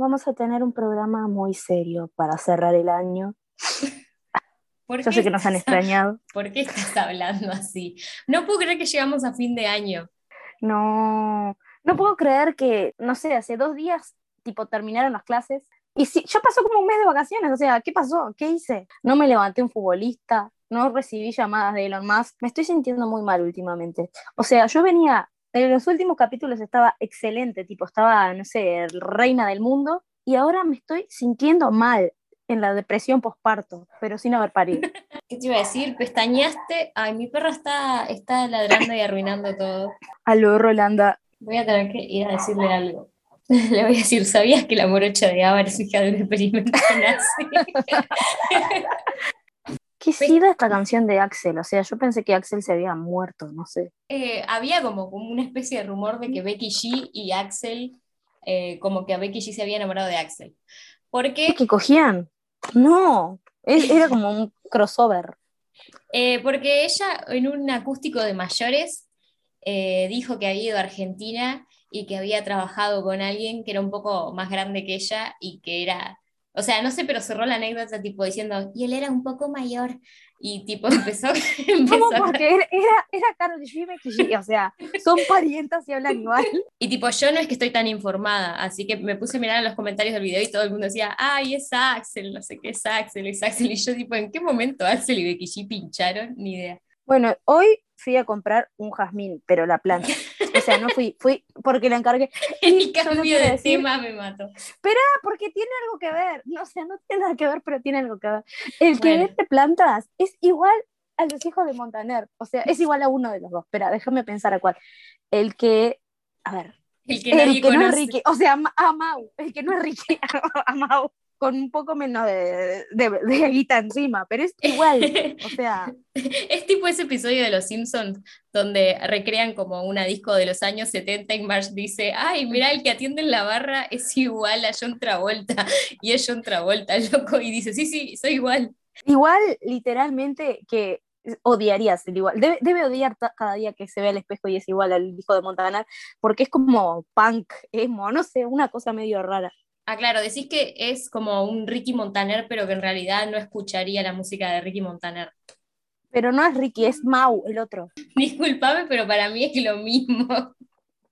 vamos a tener un programa muy serio para cerrar el año. ¿Por Yo sé que nos han extrañado. ¿Por qué estás hablando así? No puedo creer que llegamos a fin de año. No, no puedo creer que, no sé, hace dos días, tipo, terminaron las clases. Y sí, ya pasó como un mes de vacaciones, o sea, ¿qué pasó? ¿Qué hice? No me levanté un futbolista, no recibí llamadas de Elon Musk. Me estoy sintiendo muy mal últimamente. O sea, yo venía, en los últimos capítulos estaba excelente, tipo, estaba, no sé, reina del mundo, y ahora me estoy sintiendo mal en la depresión posparto, pero sin haber parido. ¿Qué te iba a decir? Pestañaste. Ay, mi perra está, está ladrando y arruinando todo. Aló, Rolanda. Voy a tener que ir a decirle algo. Le voy a decir, ¿sabías que la morocha de Ava es hija de un experimento nazi? ¿Qué sida esta canción de Axel? O sea, yo pensé que Axel se había muerto, no sé. Eh, había como, una especie de rumor de que Becky G y Axel, eh, como que a Becky G se había enamorado de Axel. Porque, ¿Que cogían? No, es- era como un crossover. eh, porque ella en un acústico de mayores dijo que había ido a Argentina y que había trabajado con alguien que era un poco más grande que ella y que era, o sea, no sé, pero cerró la anécdota tipo diciendo, y él era un poco mayor. Y tipo empezó, empezó ¿Cómo? a- Porque era, era, era Karol G y o sea, son parientas y hablan igual. Y tipo, yo no es que estoy tan informada, así que me puse a mirar en los comentarios del video y todo el mundo decía, ay, es Axel, no sé qué es Axel, es Axel. Y yo tipo, ¿en qué momento Axel y Becky G pincharon? Ni idea. Bueno, hoy fui a comprar un jazmín, pero la planta. O sea, no fui, fui porque la encargué. El cambio de decir- tema me mató. Ah, porque tiene algo que ver. No, o sea, no tiene nada que ver, pero tiene algo que ver. El que vende plantas es igual a los hijos de Montaner. O sea, es igual a uno de los dos. Espera, déjame pensar a cuál. El que, a ver, El que el que no es. Ricky, o sea, a Mau, el que no es Ricky, a Mau, con un poco menos de, de, de guita encima, pero es igual, o sea, Es tipo ese episodio de Los Simpsons donde recrean como una disco de los años 70 y Marge dice, ay, mira, el que atiende en la barra es igual a John Travolta. Y es John Travolta, loco, y dice, sí, sí, soy igual. igual literalmente que odiaría ser igual, debe, debe odiar cada día que se ve al espejo y es igual al hijo de Montaner, porque es como punk, emo, no sé, una cosa medio rara. Ah, claro, decís que es como un Ricky Montaner, pero que en realidad no escucharía la música de Ricky Montaner. Pero no es Ricky, es Mau, el otro. Disculpame, pero para mí es lo mismo.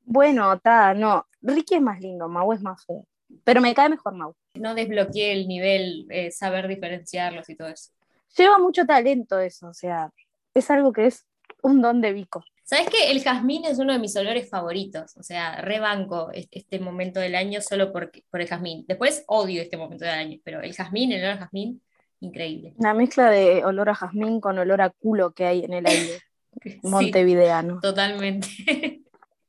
Bueno, está, no, Ricky es más lindo, Mau es más feo, pero me cae mejor Mau. No desbloqueé el nivel, eh, saber diferenciarlos y todo eso. Lleva mucho talento eso, o sea, es algo que es un don de Vico. ¿Sabes que el jazmín es uno de mis olores favoritos? O sea, rebanco es- este momento del año solo por, por el jazmín. Después odio este momento del año, pero el jazmín, el olor a jazmín, increíble. La mezcla de olor a jazmín con olor a culo que hay en el aire Sí, montevideano. totalmente.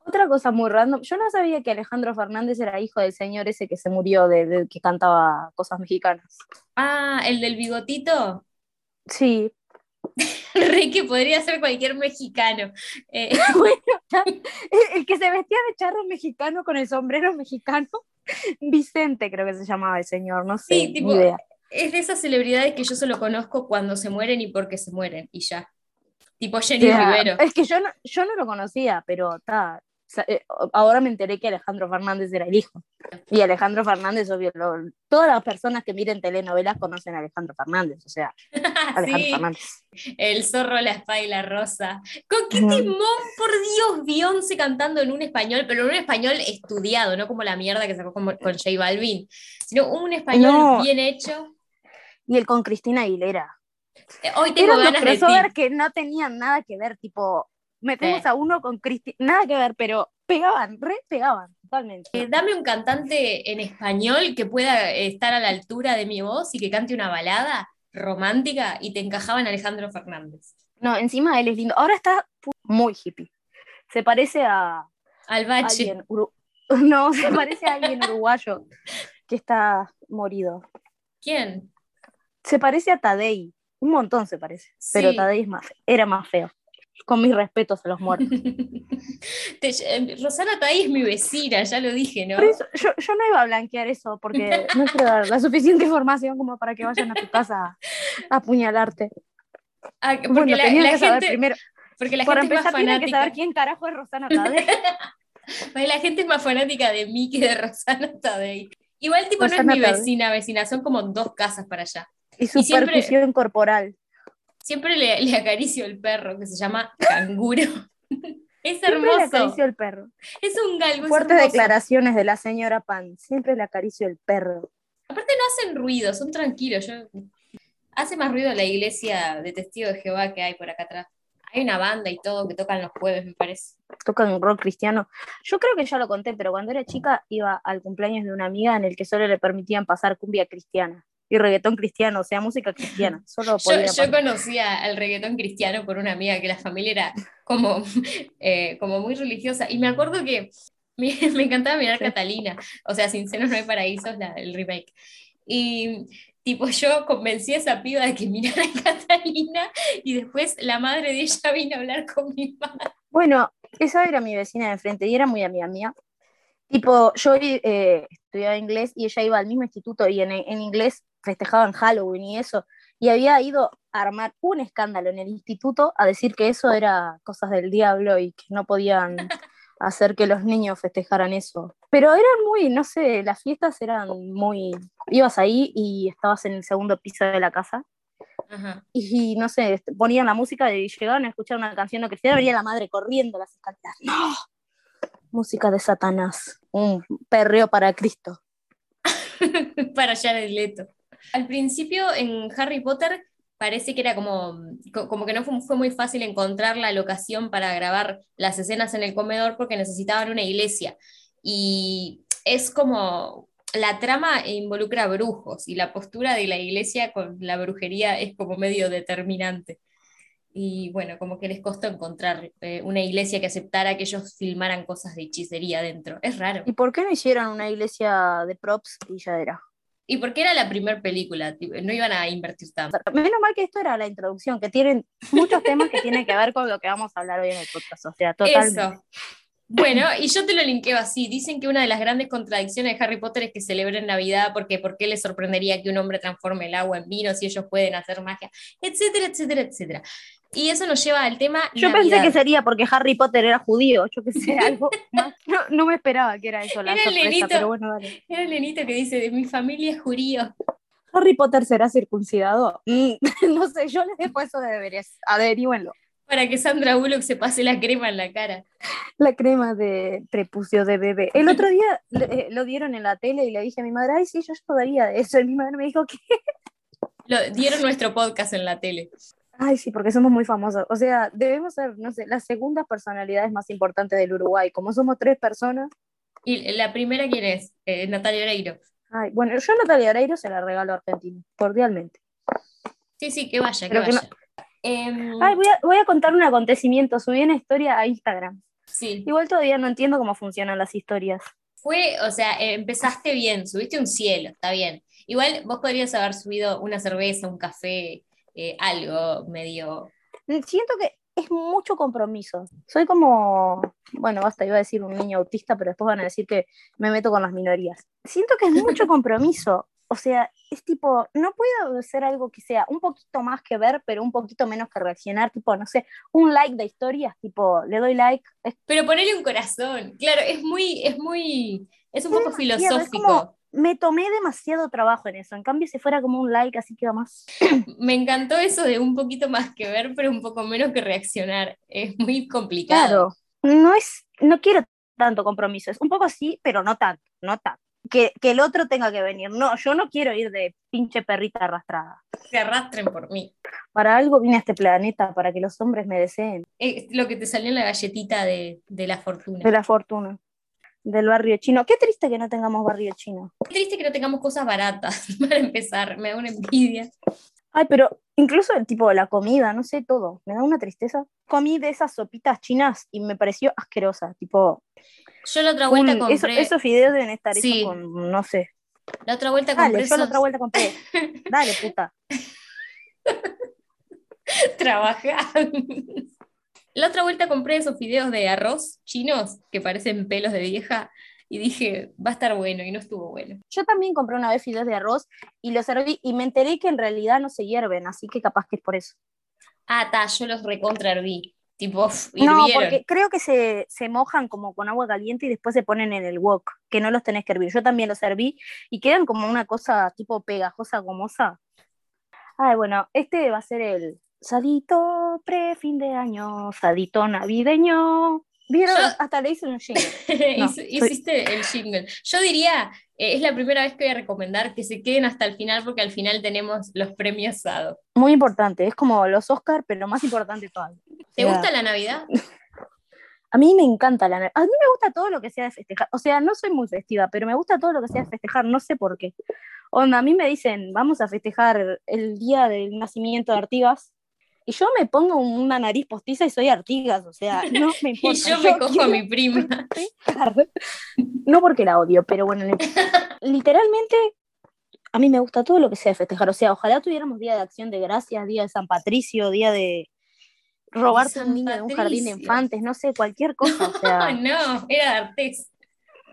Otra cosa muy random, yo no sabía que Alejandro Fernández era hijo del señor ese que se murió, de, de- que cantaba cosas mexicanas. ah, el del bigotito. Sí, Ricky podría ser cualquier mexicano. Eh, bueno, el, que se vestía de charro mexicano con el sombrero mexicano, Vicente creo que se llamaba el señor, no sé, Sí, ni tipo- idea. es de esas celebridades que yo solo conozco cuando se mueren y porque se mueren, y ya. Tipo Jenny Rivero. Es que yo no, yo no lo conocía, pero está. Ahora me enteré que Alejandro Fernández era el hijo. Y Alejandro Fernández, obvio, lo- todas las personas que miren telenovelas conocen a Alejandro Fernández, o sea, Alejandro Sí, Fernández. el zorro, la espada y la rosa. ¿Con qué timón, por Dios, Beyoncé cantando en un español, pero en un español estudiado, no como la mierda que sacó con, con J Balvin, sino un español No. bien hecho. Y el con Cristina Aguilera. Eh, Hoy tengo Eran los ganas de ti. que no tenían nada que ver, tipo, metemos Sí. a uno con Cristina, nada que ver, pero pegaban, re pegaban, totalmente. Eh, dame un cantante en español que pueda estar a la altura de mi voz y que cante una balada romántica y te encajaba en Alejandro Fernández. No, encima él es lindo. Ahora está muy hippie. Se parece a Al bache. uru- no, se parece a alguien uruguayo que está morido. ¿Quién? Se parece a Tadei, un montón se parece, pero. Tadei es más, era más feo. Con mis respetos a los muertos. Eh, Rosana Tay es mi vecina, ya lo dije, ¿no? Eso, yo, yo no iba a blanquear eso porque no quiero dar la suficiente información como para que vayan a tu casa a apuñalarte. Ah, porque Bueno, la, que saber gente, primero. porque la Por gente es empezar, más tienen que saber fanática. quién carajo es Rosana Tadei. La gente es más fanática de mí que de Rosana Tadei. Igual tipo no es mi vecina, vecina, son como dos casas para allá. Y su siempre- percusión corporal. Siempre le, le acaricio el perro que se llama canguro. es Siempre le hermoso. acaricio el perro. Es un galgo. es Fuertes hermoso. declaraciones de la señora Pan. Siempre le acaricio el perro. Aparte no hacen ruido, son tranquilos. Yo... Hace más ruido la iglesia de Testigos de Jehová que hay por acá atrás. Hay una banda y todo que tocan los jueves, me parece. Tocan rock cristiano. Yo creo que ya lo conté, pero cuando era chica iba al cumpleaños de una amiga en el que solo le permitían pasar cumbia cristiana y reggaetón cristiano, o sea, música cristiana. Solo Yo, yo conocía al reggaetón cristiano por una amiga que la familia era como, eh, como muy religiosa. Y me acuerdo que me, me encantaba mirar Sí. Catalina, o sea, Sin senos no hay paraísos, la, el remake. Y tipo, yo convencí a esa piba de que mirara Catalina y después la madre de ella vino a hablar con mi madre. Bueno, esa era mi vecina de enfrente y era muy amiga mía. Tipo, yo eh, estudiaba inglés y ella iba al mismo instituto y en, en inglés festejaban Halloween y eso. Y había ido a armar un escándalo en el instituto a decir que eso era cosas del diablo y que no podían hacer que los niños festejaran eso. Pero eran muy, no sé, las fiestas eran muy... Ibas ahí y estabas en el segundo piso de la casa Ajá. y no sé, est- ponían la música y llegaban a escuchar una canción no cristiana, venía la madre corriendo las escaleras. ¡No! Música de Satanás, un perreo para Cristo. para Jared Leto. Al principio en Harry Potter parece que era como, co- como que no fue, fue muy fácil encontrar la locación para grabar las escenas en el comedor porque necesitaban una iglesia. Y es como la trama involucra brujos y la postura de la iglesia con la brujería es como medio determinante. Y bueno, como que les costó encontrar eh, una iglesia que aceptara que ellos filmaran cosas de hechicería dentro. Es raro. ¿Y por qué no hicieron una iglesia de props y ya era? Y porque era la primera película, no iban a invertir tanto. Menos mal que esto era la introducción, que tienen muchos temas que tienen que ver con lo que vamos a hablar hoy en el podcast. O sea, totalmente. Eso. Bueno, y yo te lo linkeo así. Dicen que una de las grandes contradicciones de Harry Potter es que celebren Navidad porque ¿por qué les sorprendería que un hombre transforme el agua en vino si ellos pueden hacer magia? Etcétera, etcétera, etcétera. Y eso nos lleva al tema Yo Navidad. pensé que sería porque Harry Potter era judío, yo que sé, algo más. No, no me esperaba que era eso la Era el sorpresa, pero bueno, dale. Era el nenito que dice, de mi familia es judío. ¿Harry Potter será circuncidado? Mm, no sé, yo les dejo eso de deberes. Averíguenlo. Para que Sandra Bullock se pase la crema en la cara. La crema de prepucio de bebé. El otro día eh, lo dieron en la tele y le dije a mi madre, ay, sí, yo todavía de eso. Y mi madre me dijo que, Lo, dieron nuestro podcast en la tele. Ay, sí, porque somos muy famosos. O sea, debemos ser, no sé, las segundas personalidades más importantes del Uruguay. Como somos tres personas. ¿Y la primera quién es? Eh, Natalia Oreiro. Ay, bueno, yo a Natalia Oreiro se la regalo a Argentina, cordialmente. Sí, sí, que vaya, que vaya. Em, Ay, voy a, voy a contar un acontecimiento. Subí una historia a Instagram. sí. Igual todavía no entiendo cómo funcionan las historias. Fue, o sea, empezaste bien, subiste un cielo, está bien. Igual vos podrías haber subido una cerveza, un café, eh, algo medio. Siento que es mucho compromiso. Soy como, bueno, basta, iba a decir un niño autista, pero después van a decir que me meto con las minorías. Siento que es mucho compromiso. O sea, es tipo, no puedo hacer algo que sea un poquito más que ver, pero un poquito menos que reaccionar, tipo, no sé, un like de historias, tipo, le doy like. Pero ponele un corazón. Claro, es muy, es muy, es un poco demasiado, es filosófico. como- me tomé demasiado trabajo en eso. En cambio, si fuera como un like, así queda más. Me encantó eso de un poquito más que ver, pero un poco menos que reaccionar. Es muy complicado. Claro, no es, no quiero tanto compromiso, es un poco así, pero no tanto, no tanto. Que, que el otro tenga que venir. No, yo no quiero ir de pinche perrita arrastrada. Se arrastren por mí. Para algo vine a este planeta, para que los hombres me deseen. Es lo que te salió en la galletita de, de la fortuna. De la fortuna. Del barrio chino. Qué triste que no tengamos barrio chino. Qué triste que no tengamos cosas baratas para empezar. Me da una envidia. Ay, pero incluso el tipo de la comida, no sé, todo. Me da una tristeza. Comí de esas sopitas chinas y me pareció asquerosa. Tipo, Yo la otra vuelta eso- compré. esos fideos deben estar hechos Sí. con, no sé. La otra vuelta compré Dale, yo la otra vuelta compré. Dale, puta. trabajar. La otra vuelta compré esos fideos de arroz chinos que parecen pelos de vieja y dije, va a estar bueno y no estuvo bueno. Yo también compré una vez fideos de arroz y los serví y me enteré que en realidad no se hierven, así que capaz que es por eso. Ah, ta, yo los recontra herví. Tipo, uf, No, porque creo que se, se mojan como con agua caliente y después se ponen en el wok, que no los tenés que hervir. Yo también los herví y quedan como una cosa tipo pegajosa, gomosa. Ay, bueno, este va a ser el sadito pre-fin de año, sadito navideño. ¿Vieron? Yo- Hasta le hice un jingle. No, Hiciste el jingle. Yo diría, eh, es la primera vez que voy a recomendar que se queden hasta el final porque al final tenemos los premios SADO. Muy importante, es como los Oscar, pero más importante todavía. ¿Te gusta la Navidad? A mí me encanta la Navidad. A mí me gusta todo lo que sea de festejar. O sea, no soy muy festiva, pero me gusta todo lo que sea de festejar. No sé por qué. Onda, a mí me dicen, vamos a festejar el día del nacimiento de Artigas. Y yo me pongo una nariz postiza y soy Artigas. O sea, no me Y importa. yo me cojo a mi prima. No porque la odio, pero bueno, li- literalmente a mí me gusta todo lo que sea festejar. O sea, ojalá tuviéramos día de acción de gracias, día de San Patricio, día de robarte San un niño de un jardín de infantes, no sé, cualquier cosa. O sea, Ah, no, era de Artés.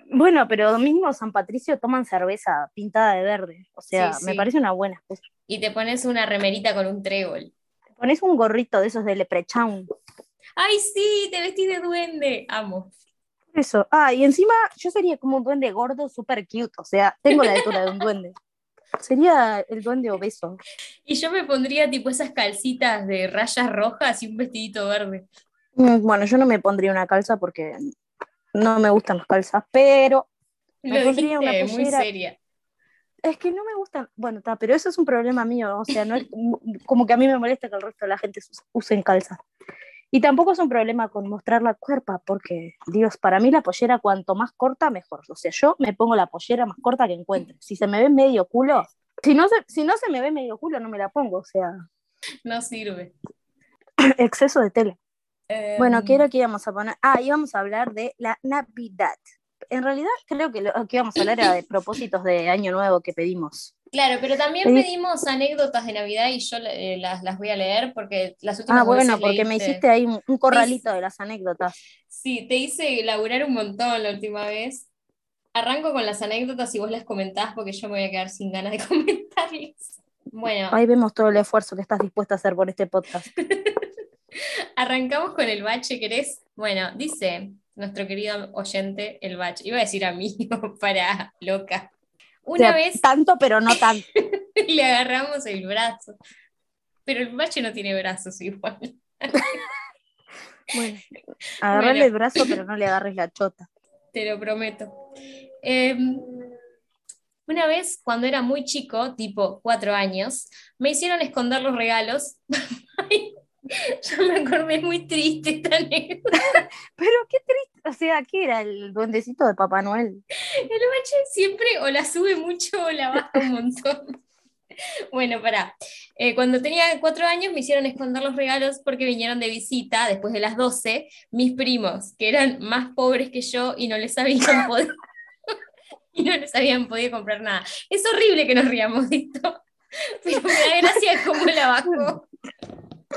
Bueno, pero domingo San Patricio toman cerveza pintada de verde. O sea, Sí, me parece una buena excusa. Y te pones una remerita con un trébol. Pones un gorrito de esos de Leprechaun. ¡Ay, sí! Te vestís de duende. Amo. Eso. Ah, y encima yo sería como un duende gordo, súper cute. O sea, tengo la altura de un duende. Sería el duende obeso. Y yo me pondría tipo esas calcitas de rayas rojas y un vestidito verde. Mm, Bueno, yo no me pondría una calza porque no me gustan las calzas, pero Me Lo pondría una dijiste muy pollera. seria. Es que no me gustan. Bueno, está, pero eso es un problema mío. O sea, no es como que a mí me molesta que el resto de la gente use- usen calzas. Y tampoco es un problema con mostrar la cuerpa, porque, Dios, para mí la pollera cuanto más corta, mejor. O sea, yo me pongo la pollera más corta que encuentre. Si se me ve medio culo, si no se, si no se me ve medio culo, no me la pongo. O sea, No sirve. exceso de tela. Bueno, Em, ¿qué era que íbamos a poner? Ah, íbamos a hablar de la Navidad. En realidad, creo que lo que íbamos a hablar era de propósitos de Año Nuevo que pedimos. Claro, pero también pedimos anécdotas de Navidad y yo eh, las, las voy a leer porque las últimas Ah, bueno, veces porque me hiciste ahí un, corralito de las anécdotas. Sí, te hice elaborar un montón la última vez. Arranco con las anécdotas y vos las comentás porque yo me voy a quedar sin ganas de comentarles. Bueno, Ahí vemos todo el esfuerzo que estás dispuesta a hacer por este podcast. arrancamos con el bache, ¿querés? Bueno, dice nuestro querido oyente, el bache. Iba a decir amigo para loca. O Una sea, vez Tanto, pero no tanto. le agarramos el brazo. Pero el bache no tiene brazos igual. Bueno, agarrarle Bueno. el brazo, pero no le agarres la chota. te lo prometo. Em, una vez, cuando era muy chico, tipo cuatro años, me hicieron esconder los regalos. Yo me acordé muy triste esta anécdota. Pero qué triste. O sea, ¿qué era el duendecito de Papá Noel? El bache siempre o la sube mucho o la baja un montón. Bueno, pará. Eh, cuando tenía cuatro años me hicieron esconder los regalos porque vinieron de visita después de las 12 mis primos, que eran más pobres que yo y no les habían podido, y no les habían podido comprar nada. Es horrible que nos riamos de esto, pero me da gracia cómo la bajó.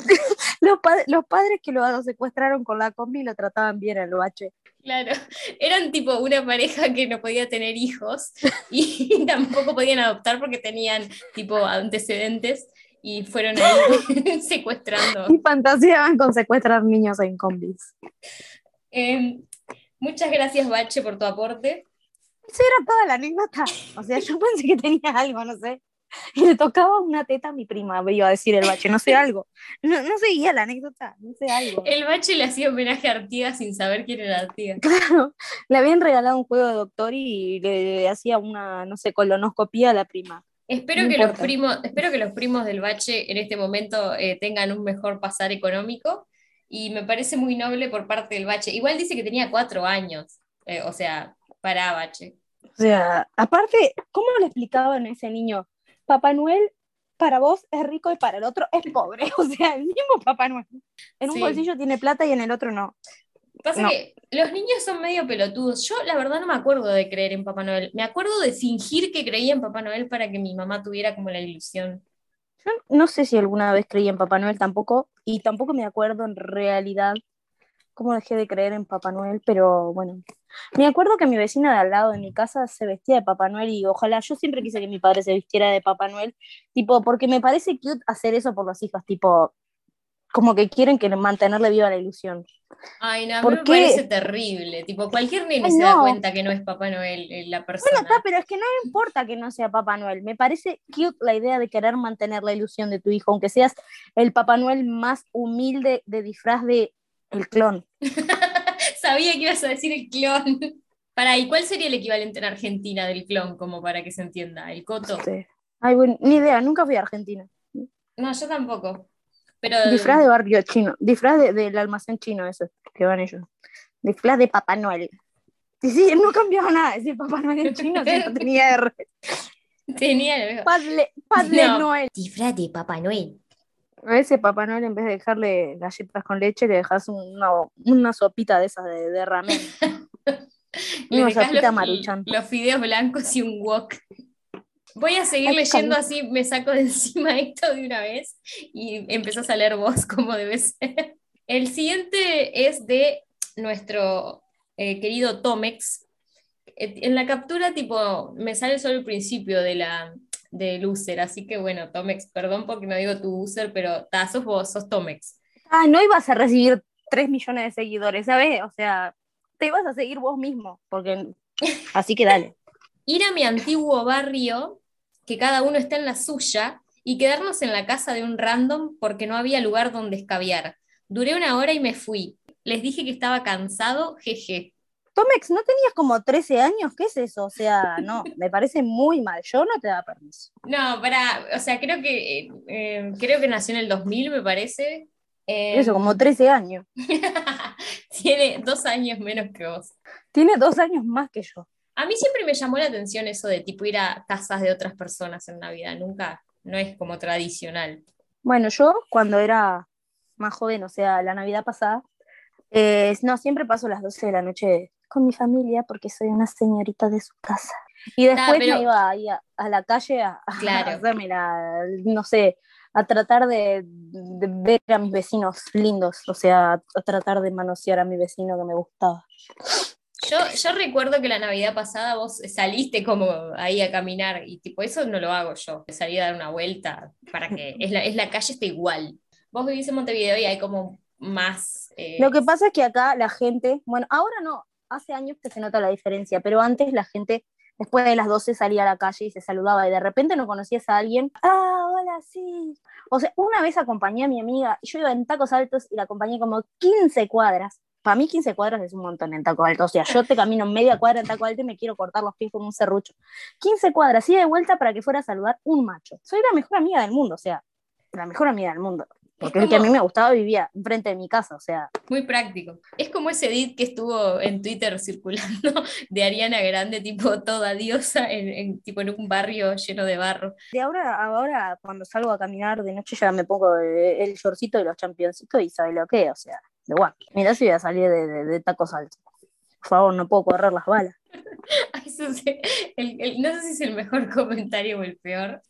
Los, pa- los padres que lo secuestraron con la combi lo trataban bien al bache. Claro, eran tipo una pareja que no podía tener hijos y tampoco podían adoptar porque tenían tipo antecedentes y fueron ahí secuestrando. Y fantaseaban con secuestrar niños en combis. Eh, muchas gracias, Bache, por tu aporte. Eso era toda la anécdota. O sea, yo pensé que tenía algo, no sé. Y le tocaba una teta a mi prima, me iba a decir el bache, no sé algo. No, no seguía la anécdota, no sé algo. El Bache le hacía homenaje a Artigas sin saber quién era Artigas. Claro, le habían regalado un juego de doctor y le hacía una, no sé, colonoscopía a la prima. Espero, No que los primos, espero que los primos del Bache en este momento eh, tengan un mejor pasar económico y me parece muy noble por parte del Bache. Igual dice que tenía cuatro años, eh, o sea, para Bache. O sea, aparte, ¿cómo le explicaban a ese niño? Papá Noel para vos es rico y para el otro es pobre. O sea, el mismo Papá Noel. En un Sí. bolsillo tiene plata y en el otro no. Pasa No. que los niños son medio pelotudos. Yo, la verdad, no me acuerdo de creer en Papá Noel. Me acuerdo de fingir que creía en Papá Noel para que mi mamá tuviera como la ilusión. Yo no sé si alguna vez creí en Papá Noel tampoco, y tampoco me acuerdo en realidad cómo dejé de creer en Papá Noel, pero bueno. Me acuerdo que mi vecina de al lado de mi casa se vestía de Papá Noel y ojalá, yo siempre quise que mi padre se vistiera de Papá Noel, tipo, porque me parece cute hacer eso por los hijos, tipo, como que quieren que mantenerle viva la ilusión. Ay, no, ¿Por me qué? parece terrible. Tipo, cualquier Ay, se da cuenta que no es Papá Noel eh, la persona. Bueno, está, pero es que no importa que no sea Papá Noel. Me parece cute la idea de querer mantener la ilusión de tu hijo, aunque seas el Papá Noel más humilde de disfraz de el clon. Sabía que ibas a decir el clon. Para, ¿y cuál sería el equivalente en Argentina del clon, como para que se entienda? ¿El coto? Sí. Ay, bueno, ni idea, nunca fui a Argentina. No, yo tampoco. Pero Disfraz de barrio chino, disfraz de- del almacén chino, eso, que van ellos. Disfraz de Papá Noel. Y sí, no cambiaba nada decir Papá Noel en chino, si no tenía R. tenía Padre, padre No. Noel. disfraz de Papá Noel. A ese Papá Noel, en vez de dejarle galletas con leche, le dejas una, una sopita de esas de, de ramen. Le Una sopita los, maruchan. los fideos blancos y un wok. Voy a seguir Ay, leyendo así, me saco de encima esto de una vez y empezás a leer vos como debe ser. El siguiente es de nuestro eh, querido Tomex. En la captura, tipo, me sale solo el principio de la del user, así que bueno, Tomex, perdón porque no digo tu user, pero ta, sos vos, sos Tomex. Ah, no ibas a recibir 3 millones de seguidores, ¿sabes? O sea, te ibas a seguir vos mismo, porque así que dale. ir a mi antiguo barrio, que cada uno está en la suya, y quedarnos en la casa de un random porque no había lugar donde escabiar. Duré una hora y me fui. Les dije que estaba cansado, jeje. Tomex, ¿no tenías como 13 años? ¿Qué es eso? O sea, no, me parece muy mal. Yo no te da permiso. No, para, o sea, creo que eh, creo que nació en el 2000, me parece. Eh, Eso, como 13 años. Tiene dos años menos que vos. Tiene dos años más que yo. A mí siempre me llamó la atención eso de tipo ir a casas de otras personas en Navidad. Nunca, no es como tradicional. Bueno, yo cuando era más joven, o sea, la Navidad pasada, eh, no, siempre paso las 12 de la noche con mi familia porque soy una señorita de su casa. Y después pero- me iba ahí a, a la calle a, a Claro. hacerme la, no sé, a tratar de, de ver a mis vecinos lindos, o sea, a tratar de manosear a mi vecino que me gustaba. Yo, yo recuerdo que la Navidad pasada vos saliste como ahí a caminar y tipo eso no lo hago yo, salí a dar una vuelta para que es la, es la calle está igual. Vos vivís en Montevideo y hay como más... eh, Lo que pasa es que acá la gente, bueno, ahora no, hace años que se nota la diferencia, pero antes la gente después de las 12 salía a la calle y se saludaba y de repente no conocías a alguien, ah, hola, sí. O sea, una vez acompañé a mi amiga, yo iba en tacos altos y la acompañé como 15 cuadras. Para mí 15 cuadras es un montón en tacos altos, o sea, yo te camino media cuadra en taco alto y me quiero cortar los pies como un serrucho. 15 cuadras, y de vuelta para que fuera a saludar un macho. Soy la mejor amiga del mundo, o sea, la mejor amiga del mundo. Porque el que a mí me gustaba vivía enfrente de mi casa, o sea, Muy práctico. Es como ese edit que estuvo en Twitter circulando de Ariana Grande, tipo toda diosa, en, en- tipo en un barrio lleno de barro. De ahora, ahora cuando salgo a caminar de noche ya me pongo el, el shortcito de los championcitos y sabe lo que, o sea, de guapo. Mirá si voy a salir de, de- de tacos altos. Por favor, no puedo correr las balas. El- el- no sé si es el mejor comentario o el peor.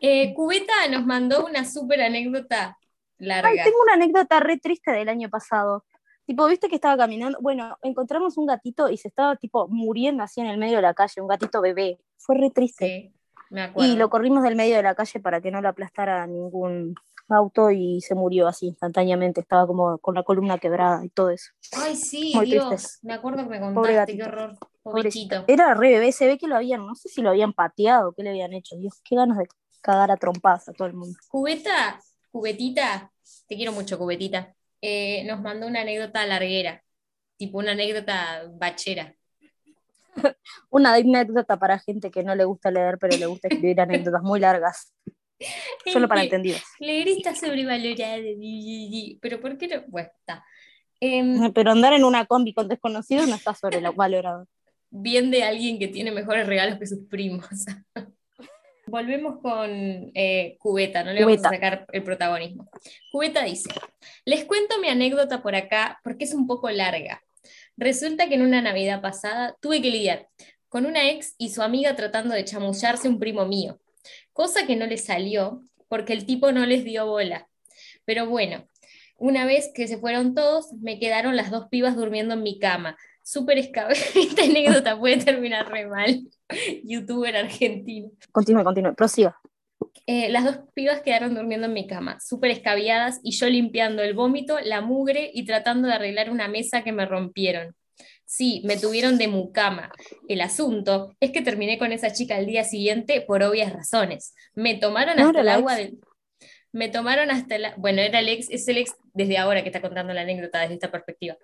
Eh, Cubeta nos mandó una súper anécdota larga. Ay, tengo una anécdota re triste del año pasado. Tipo, viste que estaba caminando, bueno, encontramos un gatito y se estaba tipo muriendo así en el medio de la calle, un gatito bebé. Fue re triste. Sí, me acuerdo. y lo corrimos del medio de la calle para que no lo aplastara ningún auto y se murió así instantáneamente. Estaba como con la columna quebrada y todo eso. Ay, sí, Muy Dios, triste. me acuerdo que me Pobre contaste, gatito. qué horror. Pobrecito. Era re bebé, se ve que lo habían, no sé si lo habían pateado, qué le habían hecho. Dios, qué ganas de cagar a trompadas a todo el mundo. Cubeta, Cubetita, te quiero mucho, Cubetita, eh, nos mandó una anécdota larguera, tipo una anécdota bachera. Una anécdota para gente que no le gusta leer, pero le gusta escribir anécdotas muy largas, solo para entendidos. Leer está sobrevalorado, pero ¿por qué no? Bueno, está. Em, Pero andar en una combi con desconocidos no está sobre lo valorado. bien de alguien que tiene mejores regalos que sus primos. Volvemos con eh, Cubeta, no le vamos Cubeta. a sacar el protagonismo. Cubeta dice, les cuento mi anécdota por acá porque es un poco larga. Resulta que en una Navidad pasada tuve que lidiar con una ex y su amiga tratando de chamullarse un primo mío, cosa que no le salió porque el tipo no les dio bola. Pero bueno, una vez que se fueron todos, me quedaron las dos pibas durmiendo en mi cama. Súper escabrosa. Esta anécdota puede terminar re mal. Youtuber argentino. Continúe, continúe, prosiga. Eh, las dos pibas quedaron durmiendo en mi cama, súper escabiadas, y yo limpiando el vómito, la mugre y tratando de arreglar una mesa que me rompieron. Sí, me tuvieron de mucama. El asunto es que terminé con esa chica al día siguiente por obvias razones. Me tomaron ¿No hasta el la agua ex? del... Me tomaron hasta el... Bueno, era el ex, es el ex desde ahora que está contando la anécdota desde esta perspectiva.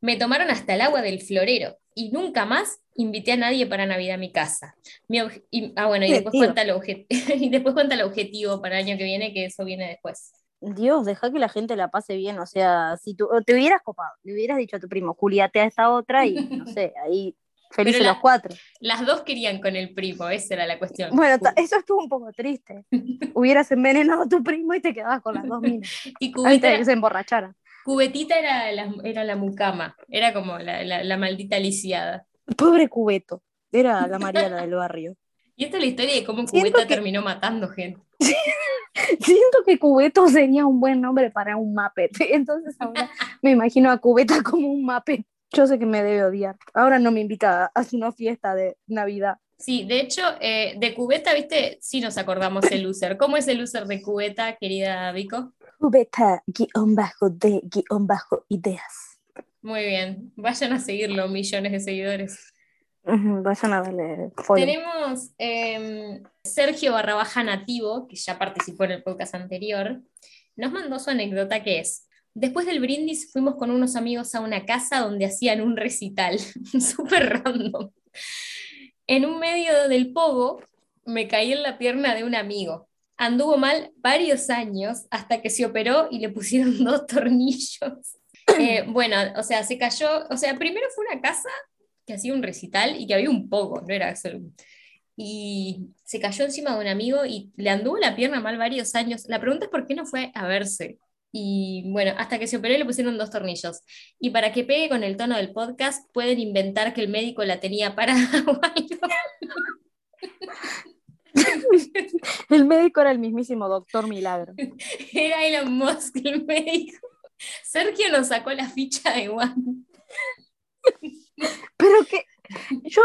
Me tomaron hasta el agua del florero y nunca más invité a nadie para Navidad a mi casa. Mi y- ah, bueno, y después, cuenta el obje- y después cuenta el objetivo para el año que viene, que eso viene después. Dios, deja que la gente la pase bien. O sea, si tú te hubieras copado, le hubieras dicho a tu primo, Juliate a esta otra y no sé, ahí felices la- los cuatro. Las dos querían con el primo, esa era la cuestión. Bueno, eso estuvo un poco triste. Hubieras envenenado a tu primo y te quedabas con las dos minas. y Antes de que se emborrachara. Cubetita era la, era la mucama, era como la, la- la maldita lisiada. Pobre Cubeto. Era la Mariana del barrio. Y esta es la historia de cómo Siento Cubeta que- terminó matando gente. Siento que Cubeto sería un buen nombre para un Muppet. Entonces ahora me imagino a Cubeta como un Muppet. Yo sé que me debe odiar. Ahora no me invita a una fiesta de Navidad. Sí, de hecho, eh, de Cubeta, viste, sí nos acordamos el loser. ¿Cómo es el loser de Cubeta, querida Vico? Cubeta, guion bajo de, guion bajo ideas. Muy bien, vayan a seguirlo, millones de seguidores. Vayan a darle follow. Tenemos eh, Sergio barra baja nativo, que ya participó en el podcast anterior, nos mandó su anécdota que es, después del brindis fuimos con unos amigos a una casa donde hacían un recital, súper random. En un medio del pogo me caí en la pierna de un amigo. Anduvo mal varios años hasta que se operó y le pusieron dos tornillos. Eh, bueno, o sea, se cayó, o sea, primero fue una casa que hacía un recital y que había un poco, no era solo Y se cayó encima de un amigo y le anduvo la pierna mal varios años. La pregunta es por qué no fue a verse. Y bueno, hasta que se operó le pusieron dos tornillos. Y para que pegue con el tono del podcast, pueden inventar que el médico la tenía para o algo. El médico era el mismísimo doctor Milagro. Era Elon Musk el médico. Sergio nos sacó la ficha de One. Pero que yo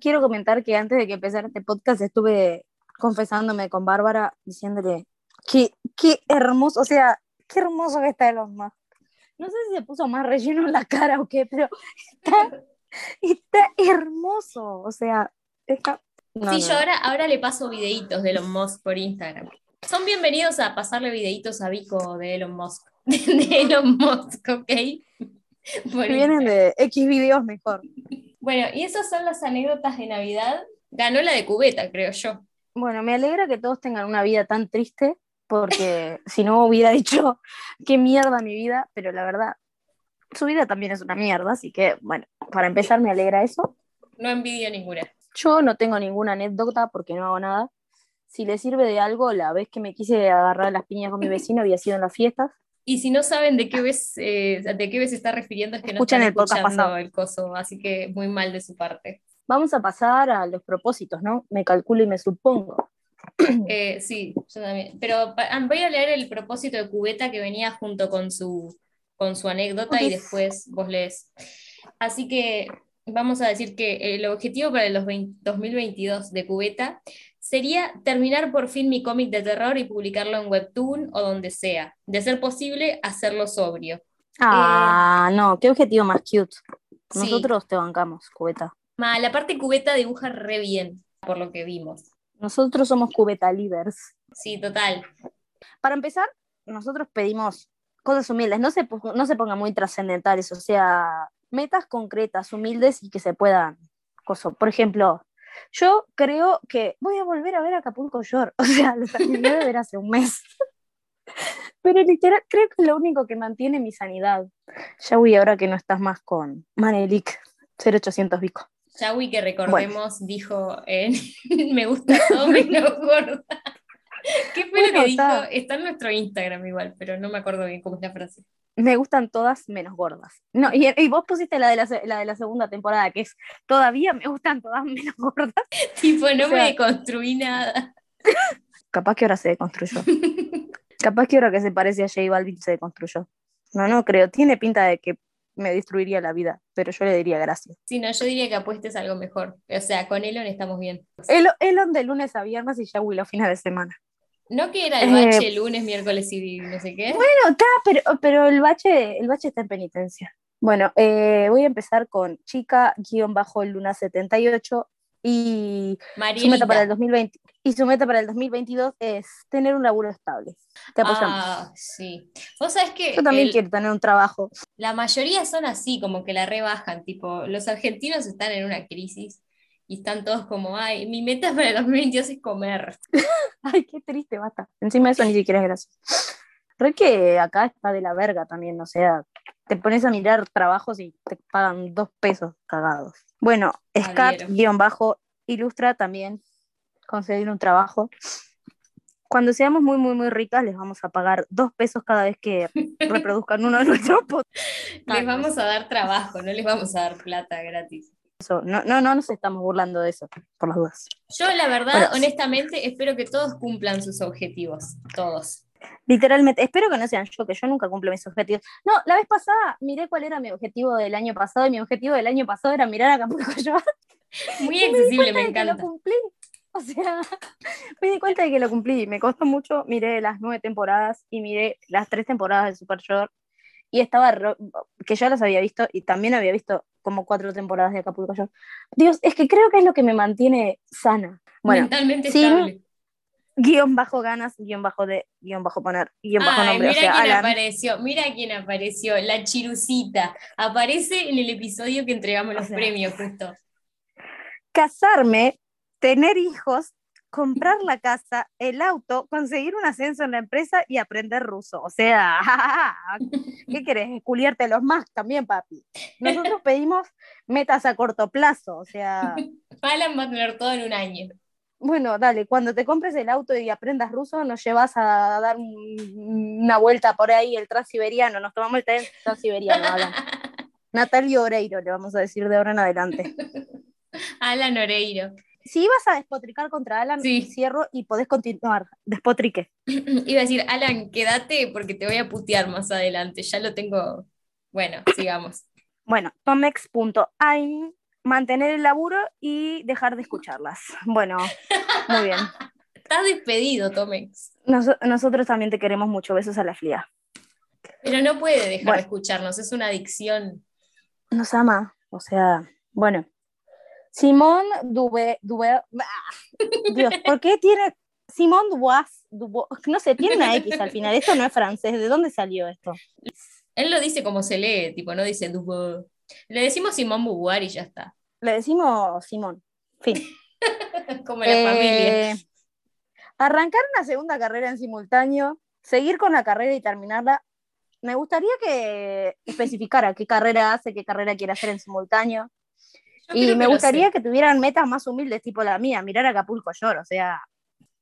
quiero comentar que antes de que empezara este podcast estuve confesándome con Bárbara diciéndole que qué hermoso, o sea, qué hermoso que está Elon Musk. No sé si se puso más relleno en la cara o qué, pero está, está hermoso. O sea, está. no, sí, no, yo ahora, ahora le paso videitos de Elon Musk por Instagram. Son bienvenidos a pasarle videitos a Vico de Elon Musk. De Elon Musk, ¿ok? Por vienen de X videos mejor. Bueno, y esas son las anécdotas de Navidad. Ganó la de cubeta, creo yo. Bueno, me alegra que todos tengan una vida tan triste, porque si no hubiera dicho qué mierda mi vida, pero la verdad, su vida también es una mierda, así que bueno, para empezar me alegra eso. No envidio ninguna. Yo no tengo ninguna anécdota porque no hago nada. Si le sirve de algo, la vez que me quise agarrar las piñas con mi vecino había sido en las fiestas. Y si no saben de qué vez, eh, de qué vez se está refiriendo, es que no están el escuchando pasado. el coso, así que muy mal de su parte. Vamos a pasar a los propósitos, ¿no? Me calculo y me supongo. Eh, sí, yo también. Pero ah, voy a leer el propósito de Cubeta que venía junto con su, con su anécdota y después vos lees. Así que vamos a decir que el objetivo para el dos- 2022 de Cubeta sería terminar por fin mi cómic de terror y publicarlo en Webtoon o donde sea. De ser posible, hacerlo sobrio. Ah, no, qué objetivo más cute. Sí. Nosotros te bancamos, cubeta. Ma, la parte Cubeta dibuja re bien, por lo que vimos. Nosotros somos cubeta leaders. Sí, total. Para empezar, nosotros pedimos cosas humildes, no se, no se pongan muy trascendentales, o sea, metas concretas, humildes y que se puedan. coso. Por ejemplo, yo creo que voy a volver a ver Acapulco Shore, o sea, lo terminé de ver hace un mes. Pero literal, creo que es lo único que mantiene mi sanidad. Ya voy ahora que no estás más con Manelik 0800 Vico. Yawi, que recordemos, dijo en Me gusta todo menos gorda. ¿Qué fue lo que dijo? está. Está en nuestro Instagram igual, pero no me acuerdo bien cómo es la frase. Me gustan todas menos gordas. No, y, y vos pusiste la de la, la de la segunda temporada, que es todavía me gustan todas menos gordas. Tipo, no O sea- me construí nada. Capaz que ahora se deconstruyó. Capaz que ahora que se parece a J Balvin se deconstruyó. No, no creo. Tiene pinta de que me destruiría la vida, pero yo le diría gracias. Sí, no, yo diría que apuestes algo mejor. O sea, con Elon estamos bien. El- Elon de lunes a viernes y Yawi los fines de semana. ¿No que era el Eh, bache lunes, miércoles y no sé qué? Bueno, está, pero, pero el bache, el bache está en penitencia. Bueno, eh, voy a empezar con chica-luna78 y su meta para el Marielita. 2020 y su meta para el 2022 es tener un laburo estable. Te apoyamos. Ah, sí. Vos sabés que Yo también el- quiero tener un trabajo. la mayoría son así, como que la rebajan, tipo, los argentinos están en una crisis y están todos como, ay, mi meta para el 2022 es comer. Ay, qué triste, basta. Encima eso ni siquiera es gracioso. Re que acá está de la verga también, o sea, te pones a mirar trabajos y te pagan dos pesos cagados. Bueno. Scat-ilustra también conseguir un trabajo. Cuando seamos muy, muy, muy ricas, les vamos a pagar dos pesos cada vez que reproduzcan uno de nuestros podcasts. Les vamos a dar trabajo, no les vamos a dar plata gratis. No, no, no nos estamos burlando de eso, por las dudas. Yo, la verdad, honestamente, espero que todos cumplan sus objetivos, todos. Literalmente, espero que no sean yo, que yo nunca cumplo mis objetivos. No, la vez pasada miré cuál era mi objetivo del año pasado y mi objetivo del año pasado era mirar a Acapulco Shore. Muy accesible, me de que lo encanta. cumplí. O sea, me di cuenta de que lo cumplí. Me costó mucho, miré las nueve temporadas y miré las tres temporadas de Super Shore y estaba, que ya las había visto y también había visto como cuatro temporadas de Acapulco Shore. Dios, es que creo que es lo que me mantiene sana. Bueno, Mentalmente sí, estable. guion bajo ganas, guion bajo de, guion bajo poner, guion bajo Ay, nombre. O mira sea, quién Alan. apareció, mira quién apareció, la chirucita. Aparece en el episodio que entregamos los O sea, premios, justo. casarme, tener hijos, comprar la casa, el auto, conseguir un ascenso en la empresa y aprender ruso. O sea, ¿qué querés? Culiarte los más también, papi. Nosotros pedimos metas a corto plazo. O sea, Alan va a tener todo en un año. bueno, dale, cuando te compres el auto y aprendas ruso, nos llevas a dar un- una vuelta por ahí, el transiberiano. Nos tomamos el tren transiberiano. Alan. Natalia Oreiro, le vamos a decir de ahora en adelante. Alan Oreiro. Si ibas a despotricar contra Alan, Sí. cierro y podés continuar. Despotrique. Iba a decir, Alan, quédate porque te voy a putear más adelante. Ya lo tengo. Bueno, sigamos. Bueno, tomex.aim, mantener el laburo y dejar de escucharlas. Bueno, muy bien. Estás despedido, Tomex. Nos- nosotros también te queremos mucho. Besos a la flia. Pero no puede dejar Bueno. de escucharnos, es una adicción. Nos ama. O sea, bueno. Simón Dube, Dube, ah, Dios, ¿por qué tiene Simón Dubois? Dubois, no sé, tiene una X al final. Esto no es francés. ¿De dónde salió esto? Él lo dice como se lee, tipo, no dice Dubo. Le decimos Simón Beauvoir y ya está. Le decimos Simón. Fin. Como la familia. Eh, Arrancar una segunda carrera en simultáneo, seguir con la carrera y terminarla. Me gustaría que especificara qué carrera hace, qué carrera quiere hacer en simultáneo. Y me gustaría sé. que tuvieran metas más humildes, tipo la mía, mirar a Acapulco Shore, o sea,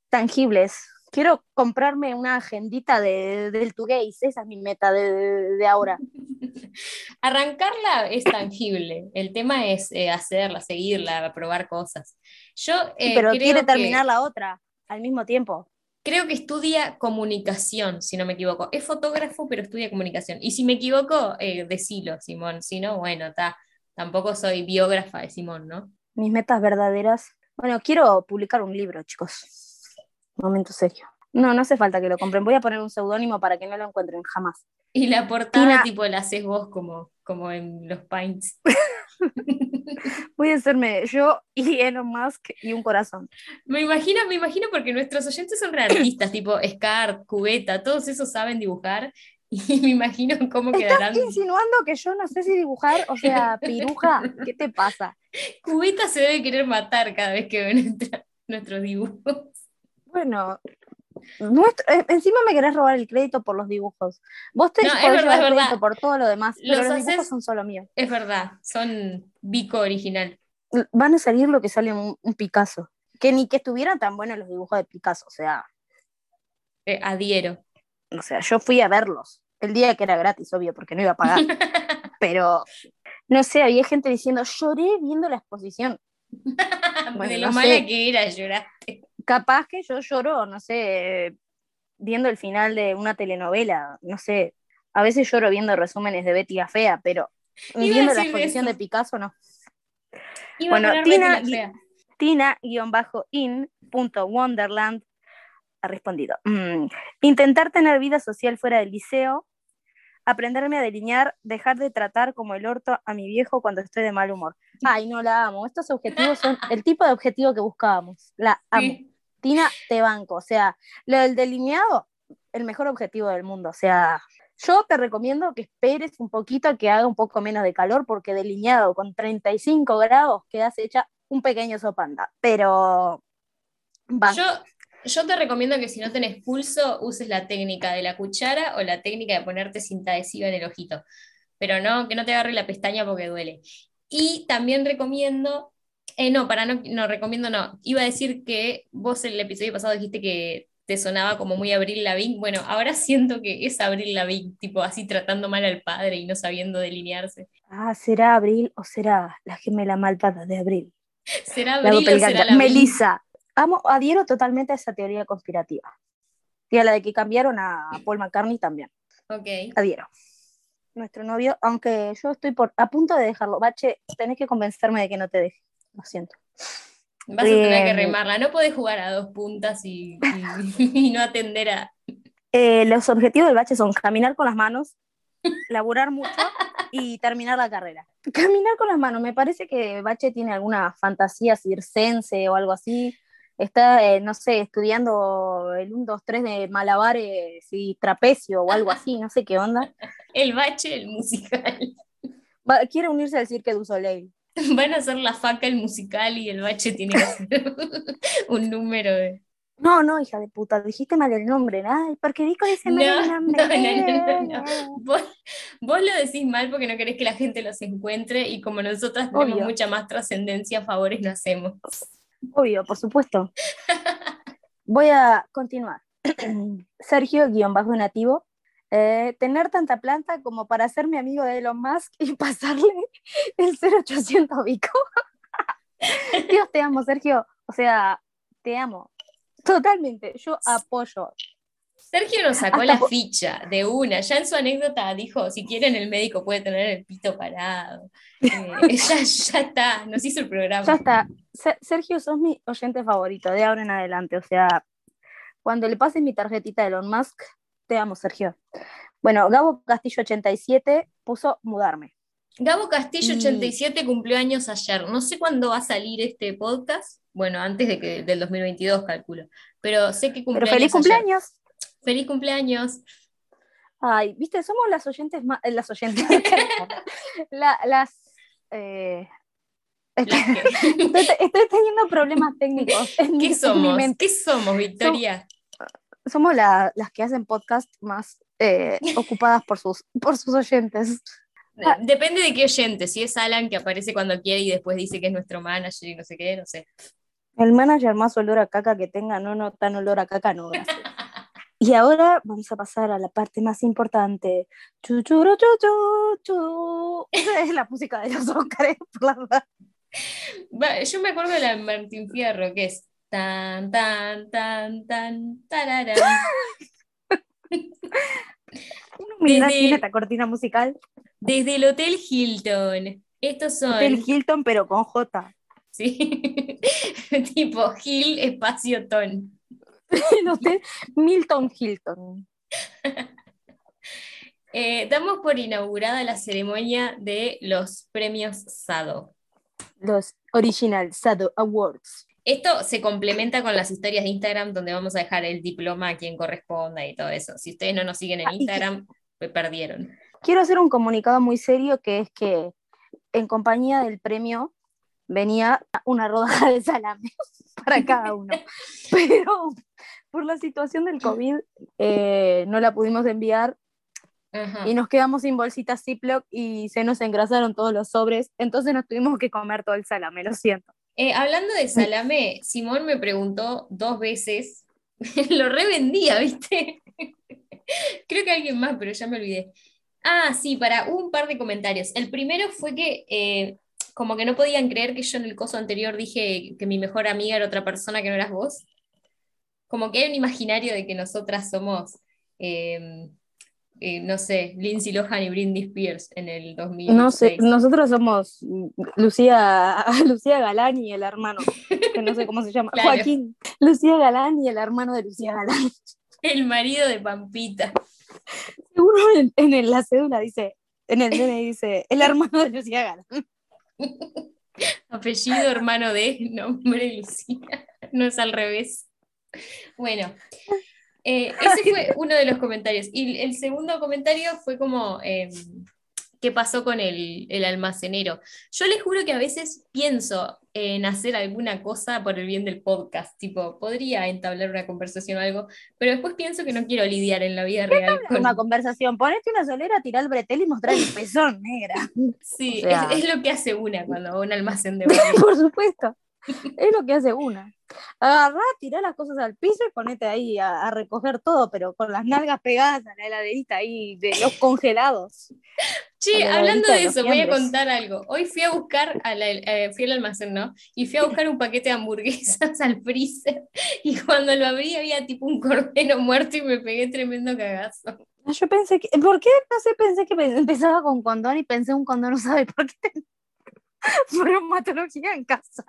tangibles. Quiero comprarme una agendita de, del Tugays, esa es mi meta de, de- de ahora. Arrancarla es tangible. El tema es eh, hacerla, seguirla, probar cosas. Yo eh, Pero creo quiere que- terminar la otra al mismo tiempo. Creo que estudia comunicación, si no me equivoco. Es fotógrafo, pero estudia comunicación. Y si me equivoco, eh, decilo, Simón. Si no, bueno, está. Tampoco soy biógrafa de Simón, ¿no? Mis metas verdaderas. Bueno, quiero publicar un libro, chicos. Momento serio. No, no hace falta que lo compren. Voy a poner un seudónimo para que no lo encuentren jamás. Y la portada, Tina- tipo, la haces vos como, como en los Pints. Voy a hacerme yo y Elon Musk y un corazón. Me imagino, me imagino porque nuestros oyentes son realistas, tipo Scar, Cubeta, todos esos saben dibujar. Y me imagino cómo quedarán. ¿Estás insinuando que yo no sé si dibujar? O sea, piruja, ¿qué te pasa? Cubeta se debe querer matar cada vez que ve nuestra- nuestros dibujos. Bueno, nuestro- eh, encima me querés robar el crédito por los dibujos. Vos te No, es podés verdad, llevar es el verdad. crédito por todo lo demás, pero Los los dibujos son solo míos. Es verdad, son bico original. Van a salir lo que sale un, un Picasso. Que ni que estuvieran tan buenos los dibujos de Picasso, o sea, Eh, adhiero. O sea, yo fui a verlos el día que era gratis, obvio, porque no iba a pagar. pero no sé, había gente diciendo, lloré viendo la exposición. Bueno, de lo no mala sé. que era, lloraste. Capaz que yo lloro, no sé, viendo el final de una telenovela, no sé. A veces lloro viendo resúmenes de Betty la Fea, pero viendo la exposición eso. de Picasso, no. Iba Bueno, Tina-. Tina-in.wonderland ha respondido. Mm, intentar tener vida social fuera del liceo, aprenderme a delinear, dejar de tratar como el orto a mi viejo cuando estoy de mal humor. Ay, no la amo. Estos objetivos son el tipo de objetivo que buscábamos. La amo. Tina, te banco. O sea, lo del delineado, el mejor objetivo del mundo. O sea, yo te recomiendo que esperes un poquito que haga un poco menos de calor, porque delineado con 35 grados quedas hecha un pequeño sopanda. Pero. Yo, yo te recomiendo que si no tenés pulso, uses la técnica de la cuchara o la técnica de ponerte cinta adhesiva en el ojito. Pero no, que no te agarre la pestaña porque duele. Y también recomiendo, eh, no, para no, no recomiendo, no. Iba a decir que vos en el episodio pasado dijiste que te sonaba como muy Abril Lavigne. Bueno, ahora siento que es Abril Lavigne, tipo así tratando mal al padre y no sabiendo delinearse. Ah, ¿será Abril o será la gemela malvada de Abril? ¿Será Abril o será Melissa. Amo, adhiero totalmente a esa teoría conspirativa. Y a la de que cambiaron a Paul McCartney también. Ok. Adhiero. Nuestro novio, aunque yo estoy por, a punto de dejarlo. Bache, tenés que convencerme de que no te deje. Lo siento. Vas a tener que remarla. No podés jugar a dos puntas y, no atender a. Eh, los objetivos del bache son caminar con las manos, laburar mucho y terminar la carrera. Caminar con las manos, me parece que Bache tiene alguna fantasía circense o algo así. Está, eh, no sé, estudiando el 1, 2, 3 de malabares y trapecio o algo así, no sé qué onda. El Bache, el musical. quiere unirse al Cirque du Soleil. Van a hacer la faca el musical y el bache tiene que hacer un número de. No, no, hija de puta, dijiste mal el nombre, ¿no? porque dijo ese mal el nombre. No, no, vos, vos, lo decís mal porque no querés que la gente los encuentre y como nosotras tenemos mucha más trascendencia, favores no hacemos. Obvio, por supuesto. Voy a continuar. Sergio, guion bajo nativo, eh, tener tanta planta como para ser mi amigo de Elon Musk y pasarle el 0800 Vico. Dios te amo, Sergio. O sea, te amo. Totalmente. Yo apoyo. Sergio nos sacó la ficha de una. Ya en su anécdota dijo: si quieren, el médico puede tener el pito parado. Eh, ya, ya está, nos hizo el programa. Ya está. Sergio, sos mi oyente favorito de ahora en adelante. O sea, cuando le pases mi tarjetita de Elon Musk, te amo, Sergio. Bueno, Gabo Castillo 87 puso mudarme. Gabo Castillo 87 cumplió años ayer. No sé cuándo va a salir este podcast. Bueno, antes de que del 2022 calculo. Pero sé que cumple Pero feliz cumpleaños. Feliz cumpleaños. Ay, viste, somos las oyentes más. Eh, las oyentes. las. Eh, estoy, teniendo problemas técnicos. ¿Qué somos? ¿Qué somos, Victoria? somos las que hacen podcast más eh, ocupadas por sus, por sus oyentes. Depende de qué oyente, si es Alan que aparece cuando quiere y después dice que es nuestro manager y no sé qué, no sé. El manager más olor a caca que tenga, no, no, tan olor a caca no. Y ahora vamos a pasar a la parte más importante. Chuchuro, chu, es la música de los Óscares, Yo me acuerdo de la Martín Fierro, que es Tan, tan, tan, tan, tararán. Una desde, esta cortina musical. Desde el Hotel Hilton. Estos son. Hotel Hilton, pero con J. Sí. tipo Hill espacio Ton. Milton Hilton. Eh, damos por inaugurada la ceremonia de los premios SADO. Los Original SADO Awards. Esto se complementa con las historias de Instagram donde vamos a dejar el diploma a quien corresponda y todo eso. Si ustedes no nos siguen en ah, Instagram, me perdieron. Quiero hacer un comunicado muy serio que es que en compañía del premio venía una rodaja de salame para cada uno. Pero por la situación del COVID eh, no la pudimos enviar y nos quedamos sin bolsitas Ziploc y se nos engrasaron todos los sobres. Entonces nos tuvimos que comer todo el salame, lo siento. Eh, hablando de salame, Simón me preguntó dos veces, lo revendía, ¿viste? Creo que alguien más, pero ya me olvidé. Ah, sí, para un par de comentarios. El primero fue que eh, como que no podían creer que yo en el coso anterior dije que mi mejor amiga era otra persona que no eras vos. Como que hay un imaginario de que nosotras somos, em, eh, no sé, Lindsay Lohan y Britney Spears en el 2006. No sé, nosotros somos Lucía, Lucía Galán y el hermano, que no sé cómo se llama, Claro. Joaquín. Lucía Galán y el hermano de Lucía Galán. El marido de Pampita. Seguro en, la cédula dice, en el DNI dice, el hermano de Lucía Galán. Apellido hermano de nombre Lucía. No es al revés. Bueno, eh, ese fue uno de los comentarios. Y el segundo comentario fue como, eh, ¿qué pasó con el, el almacenero? Yo les juro que a veces pienso en hacer alguna cosa por el bien del podcast, tipo, podría entablar una conversación o algo, pero después pienso que no quiero lidiar en la vida real con... Una conversación, ponete una solera, tirar el bretel y mostrar el pezón, negra. Sí, o sea- es, es lo que hace una cuando va a un almacén de. Por supuesto. Es lo que hace una. Agarrá, tirá las cosas al piso y ponete ahí a, a recoger todo, pero con las nalgas pegadas a la heladerita ahí de los congelados. Che, hablando de eso, voy a contar algo. Hoy fui a buscar, a la- eh, fui al almacén, ¿no? Y fui a buscar un paquete de hamburguesas al freezer. Y cuando lo abrí había tipo un cordero muerto y me pegué tremendo cagazo. Yo pensé que, ¿por qué? No sé, pensé que pe- empezaba con condón y pensé un condón, no sabe por qué. Bromatología en casa.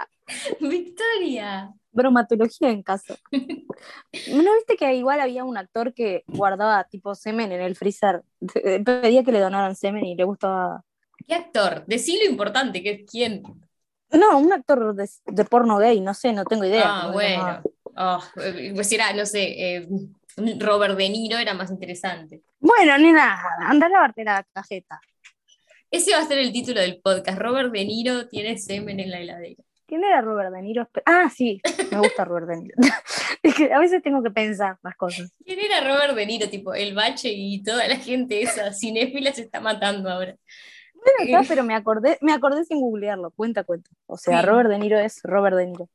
Victoria. Bromatología en casa. ¿No viste que igual había un actor que guardaba tipo semen en el freezer? Eh, Pedía que le donaran semen y le gustaba. ¿Qué actor? Decí lo importante, que es quién. No, un actor de, de porno gay, no sé, no tengo idea. Ah, bueno. Oh, pues era, no sé, eh, Robert De Niro era más interesante. Bueno, nena, anda a lavarte la cajeta. Ese va a ser el título del podcast. Robert De Niro tiene semen en la heladera. ¿Quién era Robert De Niro? Ah, sí, me gusta Robert De Niro. es que a veces tengo que pensar las cosas. ¿Quién era Robert De Niro? Tipo, el bache y toda la gente esa cinéfila se está matando ahora. Bueno, está, pero me acordé, me acordé sin googlearlo, cuenta, cuenta. O sea, Sí. Robert De Niro es Robert De Niro.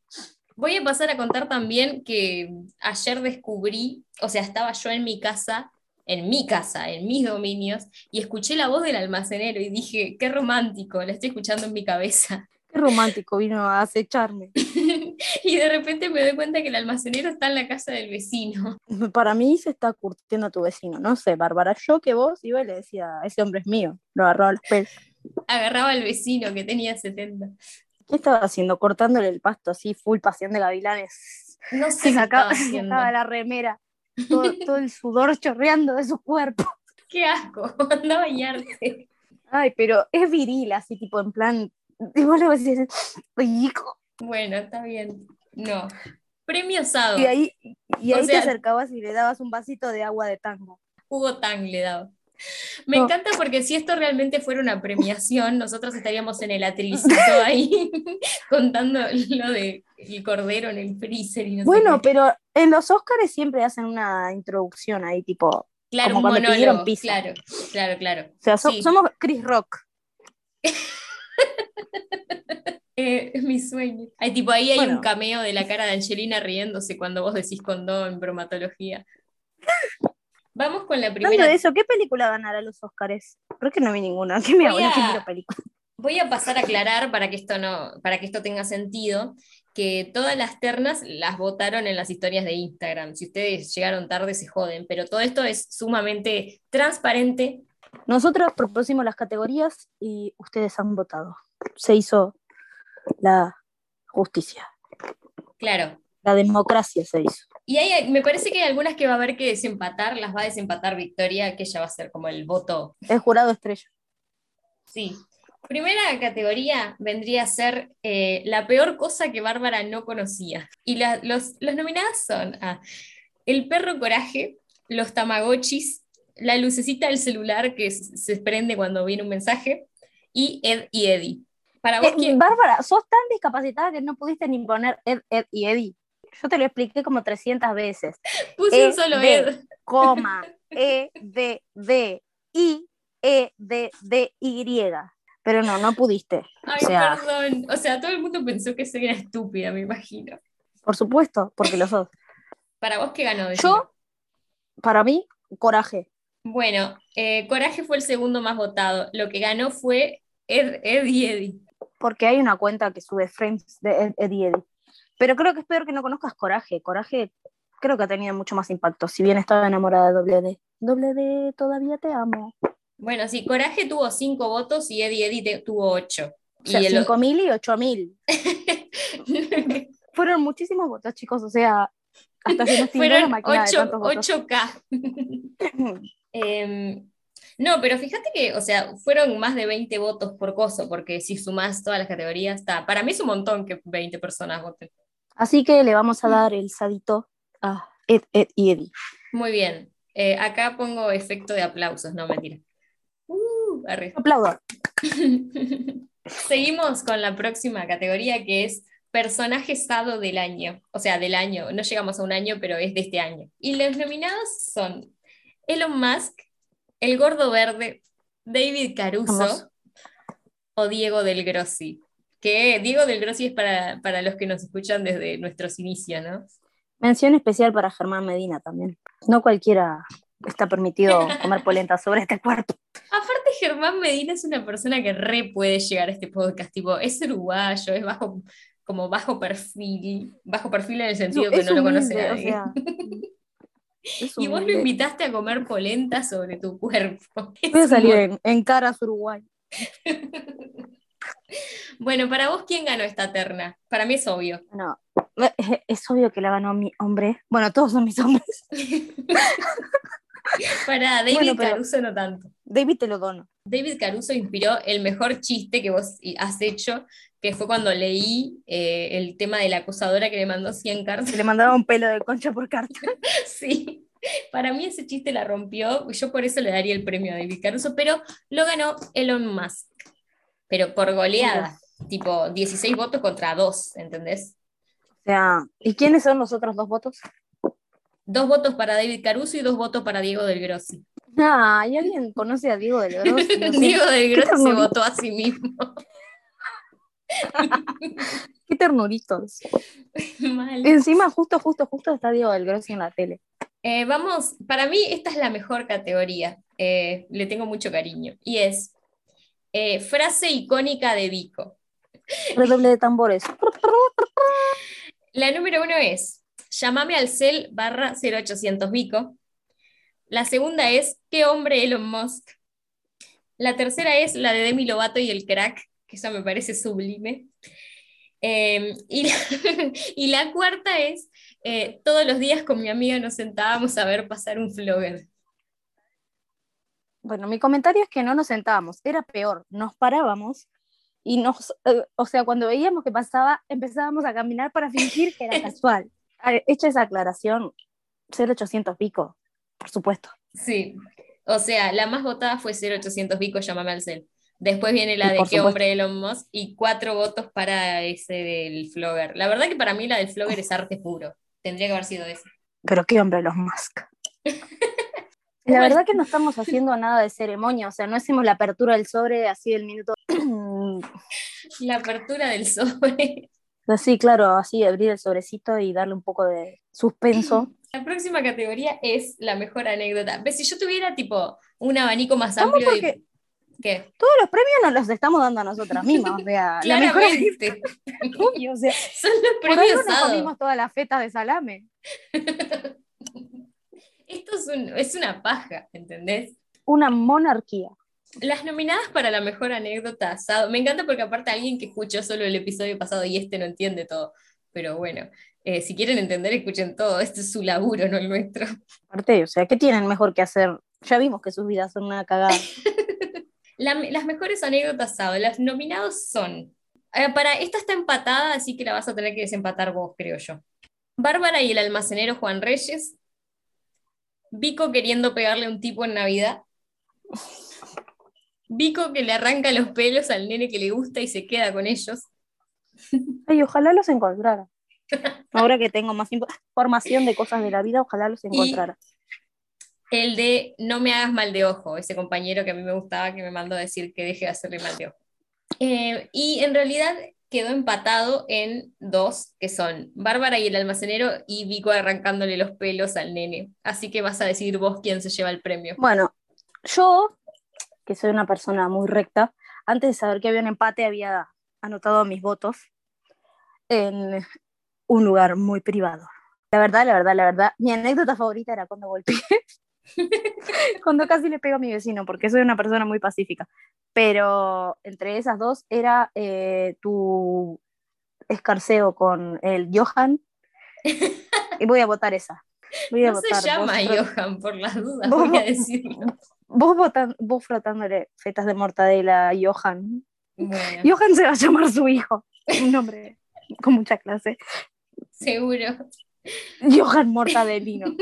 Voy a pasar a contar también que ayer descubrí, o sea, estaba yo en mi casa, en mi casa, en mis dominios, y escuché la voz del almacenero y dije, qué romántico, la estoy escuchando en mi cabeza. Qué romántico vino a acecharme. y de repente me doy cuenta que el almacenero está en la casa del vecino. Para mí se está curtiendo a tu vecino, no sé, Bárbara. Yo que vos iba y le decía, ese hombre es mío, lo agarraba los pelos. Agarraba al vecino que tenía 70. ¿Qué estaba haciendo? Cortándole el pasto así, full pasión de gavilanes. No sé Se qué estaba sacaba, haciendo. sacaba la remera, todo, todo el sudor chorreando de su cuerpo. Qué asco, anda a bañarte. Ay, pero es viril, así tipo en plan. Y vos le. Bueno, está bien. No. Premio asado. Y ahí, y O ahí sea- te acercabas y le dabas un vasito de agua de tango. Hugo Tang le daba. Me No. encanta porque si esto realmente fuera una premiación, nosotros estaríamos en el atricito ahí contando lo de el cordero en el freezer y no sé Bueno, pero en los Oscars siempre hacen una introducción ahí, tipo. O claro, como un cuando monólogo. pizza. Claro, claro, claro. sea, so- Sí. somos Chris Rock. Eh, es mi sueño. Hay tipo ahí hay Bueno. un cameo de la cara de Angelina riéndose cuando vos decís condón, bromatología. Vamos con la primera. de eso, ¿qué película ganará los Oscars? Creo que no vi ninguna. ¿Qué me? Voy a- película. Voy a pasar a aclarar para que esto no, para que esto tenga sentido, que todas las ternas las votaron en las historias de Instagram. Si ustedes llegaron tarde, se joden, pero todo esto es sumamente transparente. Nosotros propusimos las categorías y ustedes han votado. Se hizo la justicia. Claro. La democracia se hizo. Y hay, me parece que hay algunas que va a haber que desempatar, las va a desempatar Victoria, que ella va a ser como el voto. El jurado estrella. Sí. Primera categoría vendría a ser eh, la peor cosa que Bárbara no conocía. Y la- los, los nominadas son a El perro coraje, los tamagotchis, la lucecita del celular que se prende cuando viene un mensaje, y Ed y Eddie. Para vos, Eh, ¿quién? Bárbara, sos tan discapacitada que no pudiste ni poner Ed, Ed y Eddie. Yo te lo expliqué como 300 veces. Puse un Ed, solo Ed. Coma, E, D, D, I, E, D, D, Y. Pero no, no pudiste. Ay, o sea, perdón. O sea, todo el mundo pensó que soy una estúpida, me imagino. por supuesto, porque lo sos. Para vos, ¿qué ganó? Decime. Yo, para mí, coraje. Bueno, eh, Coraje fue el segundo más votado. Lo que ganó fue Ed, Ed y Eddie. Porque hay una cuenta que sube frames de Ed, Ed y Eddie. Pero creo que es peor que no conozcas coraje. Coraje creo que ha tenido mucho más impacto, si bien estaba enamorada de Doble D. Doble D, todavía te amo. Bueno, sí, Coraje tuvo cinco votos y Eddie Eddie te- tuvo ocho. O sea, y el- 5.000 y 8.000. Fueron muchísimos votos, chicos, o sea, hasta se nos tildó la fueron máquina de ocho- tantos votos. 8K. Em, no, pero fíjate que, o sea, fueron más de 20 votos por coso, porque si sumás todas las categorías, está. Para mí es un montón que 20 personas voten. Así que le vamos a dar el sadito a Ed, Ed y Eddie. Muy bien. Eh, acá pongo efecto de aplausos, no mentira. Uh. Aplaudo. Seguimos con la próxima categoría que es personaje sado del año. O sea, del año. No llegamos a un año, pero es de este año. Y los nominados son Elon Musk, El Gordo Verde, David Caruso Vamos. o Diego Del Grossi. Que Diego Del Grossi es para, para los que nos escuchan desde nuestros inicios, ¿no? Mención especial para Germán Medina también. No cualquiera está permitido comer polenta sobre este cuarto. Aparte, Germán Medina es una persona que re puede llegar a este podcast, tipo, es uruguayo, es bajo, como bajo perfil, bajo perfil en el sentido que Es no lo conoce o nadie. sea, y vos lo invitaste a comer polenta sobre tu cuerpo. Voy a salir en, en caras Uruguay. Bueno, para vos, ¿quién ganó esta terna? Para mí es obvio. No, es, obvio que la ganó mi hombre. Bueno, todos son mis hombres. Para David Bueno, Caruso no tanto. David te lo dono. David Caruso inspiró el mejor chiste que vos has hecho, que fue cuando leí eh, el tema de la acusadora que le mandó 100 cartas. Se le mandaba un pelo de concha por carta. Sí, para mí ese chiste la rompió, y yo por eso le daría el premio a David Caruso, pero lo ganó Elon Musk, pero por goleada, tipo 16 votos contra 2, ¿entendés? O sea, ¿y quiénes son los otros dos votos? Dos votos para David Caruso y dos votos para Diego del Grossi. Ah, ¿y alguien conoce a Diego del Grossi? No sé. Diego del Grossi se votó a sí mismo. Qué ternuritos. Mal. Encima, justo, justo, justo está Diego del Grossi en la tele. Eh, vamos, para mí esta es la mejor categoría, eh, le tengo mucho cariño, y es eh, frase icónica de Vico. Redoble de tambores. La número uno es, llamame al cel barra 0800 Vico. La segunda es, ¿qué hombre Elon Musk? La tercera es la de Demi Lovato y el crack, que eso me parece sublime. Eh, y, la, y la cuarta es, eh, todos los días con mi amiga nos sentábamos a ver pasar un flogger. Bueno, mi comentario es que no nos sentábamos, era peor, nos parábamos y nos, eh, o sea, cuando veíamos que pasaba, empezábamos a caminar para fingir que era casual. Hecha esa aclaración, 0800 pico, por supuesto. Sí, o sea, la más votada fue 0800 Vico, llámame al cel. Después viene la Y de qué supuesto. hombre Elon Musk y cuatro votos para ese del flogger. La verdad que para mí la del flogger es arte puro. Tendría que haber sido ese. Pero qué hombre los Musk. La verdad que no estamos haciendo nada de ceremonia, o sea, no hacemos la apertura del sobre así del minuto. La apertura del sobre. Así, claro, así abrir el sobrecito y darle un poco de suspenso. La próxima categoría es la mejor anécdota. Ves, si yo tuviera tipo un abanico más amplio de... Porque ¿Qué? todos los premios nos los estamos dando a nosotras mismas, o sea, la mejor o sea, Son los por algo premios nos comimos todas las fetas de salame. Esto es, un- es una paja, ¿entendés? Una monarquía. Las nominadas para la mejor anécdota asado. Me encanta porque aparte alguien que escuchó solo el episodio pasado y este no entiende todo. Pero bueno, eh, si quieren entender, escuchen todo. Este es su laburo, no el nuestro. Aparte, o sea, ¿qué tienen mejor que hacer? Ya vimos que sus vidas son una cagada. La- las mejores anécdotas asado. Las nominados son. eh, para esta está empatada, así que la vas a tener que desempatar vos, creo yo. Bárbara y el almacenero Juan Reyes. Vico queriendo pegarle a un tipo en Navidad. Vico que le arranca los pelos al nene que le gusta y se queda con ellos. Ay, ojalá los encontrara. Ahora que tengo más información de cosas de la vida, ojalá los encontrara. El de no me hagas mal de ojo, ese compañero que a mí me gustaba que me mandó decir que deje de hacerle mal de ojo. Eh, y en realidad quedó empatado en dos, que son Bárbara y el almacenero y Vico arrancándole los pelos al nene. Así que vas a decidir vos quién se lleva el premio. Bueno, yo, que soy una persona muy recta, antes de saber que había un empate, había anotado mis votos en un lugar muy privado. La verdad, la verdad, la verdad, mi anécdota favorita era cuando golpeé, cuando casi le pego a mi vecino, porque soy una persona muy pacífica. Pero entre esas dos era eh, tu escarceo con el Johan. Y voy a votar esa. Voy a No votar se llama Johan, por las dudas, Vos- voy a decirlo. vos, votan- vos frotándole fetas de mortadela a Johan. Bueno, Johan se va a llamar su hijo. Un nombre con mucha clase. seguro. Johan Mortadelino.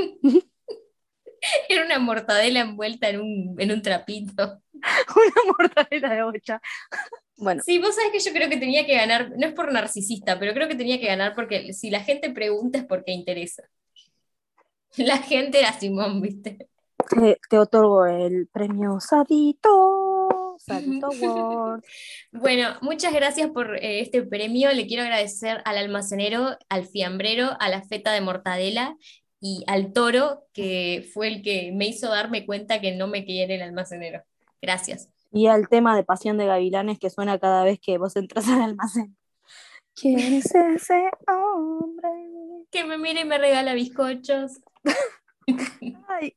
Era una mortadela envuelta en un, en un trapito. Una mortadela de bocha. Bueno, Sí, vos sabés que yo creo que tenía que ganar, no es por narcisista, pero creo que tenía que ganar porque si la gente pregunta es porque interesa. La gente era Simón, ¿viste? te, te otorgo el premio Sadito. Sadito Award. Bueno, muchas gracias por eh, este premio. Le quiero agradecer al almacenero, al fiambrero, a la feta de mortadela y al toro, que fue el que me hizo darme cuenta que no me quiere el almacenero. Gracias. Y al tema de Pasión de Gavilanes que suena cada vez que vos entras al almacén. ¿Quién es ese hombre? Que me mire y me regala bizcochos. Ay,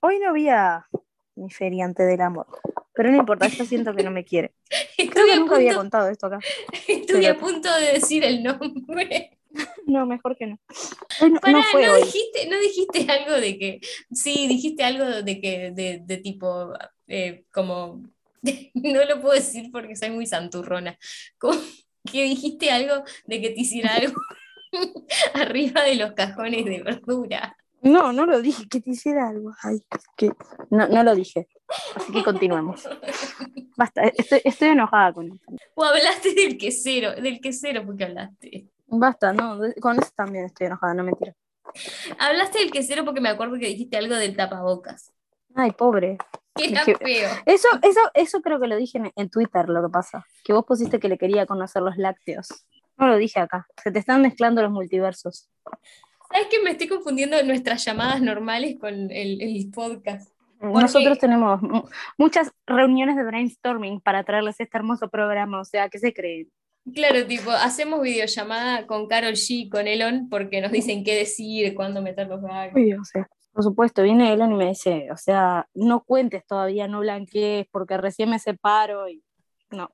hoy no vi a mi feriante del amor. Pero no importa, yo siento que no me quiere. Creo Estuve, que nunca había contado esto acá. estuve a punto de decir el nombre. No, mejor que no. No, no fue dijiste, no dijiste algo de que, sí, dijiste algo de que, de, de tipo, eh, como, no lo puedo decir porque soy muy santurrona, como que dijiste algo de que te hiciera algo arriba de los cajones de verdura. No, no lo dije, que te hiciera algo. Ay, que... no, no lo dije. Así que continuemos. Basta, estoy, estoy enojada con esto. O hablaste del quesero, del quesero porque hablaste. Basta, no, con eso también estoy enojada, no mentira. Hablaste del quesero porque me acuerdo que dijiste algo del tapabocas, Ay, pobre. era Que- feo. Eso, eso, eso creo que lo dije en, en Twitter, lo que pasa. Que vos pusiste que le quería conocer los lácteos. No lo dije acá. Se te están mezclando los multiversos. ¿Sabes que me estoy confundiendo nuestras llamadas normales con el, el podcast? Nosotros tenemos mu- muchas reuniones de brainstorming para traerles este hermoso programa. O sea, ¿qué se creen? Claro, tipo, hacemos videollamada con Carol G con Elon porque nos dicen qué decir, cuándo meter los gags. O sea, por supuesto, viene Elon y me dice, o sea, no cuentes todavía, no blanquees, porque recién me separo y no.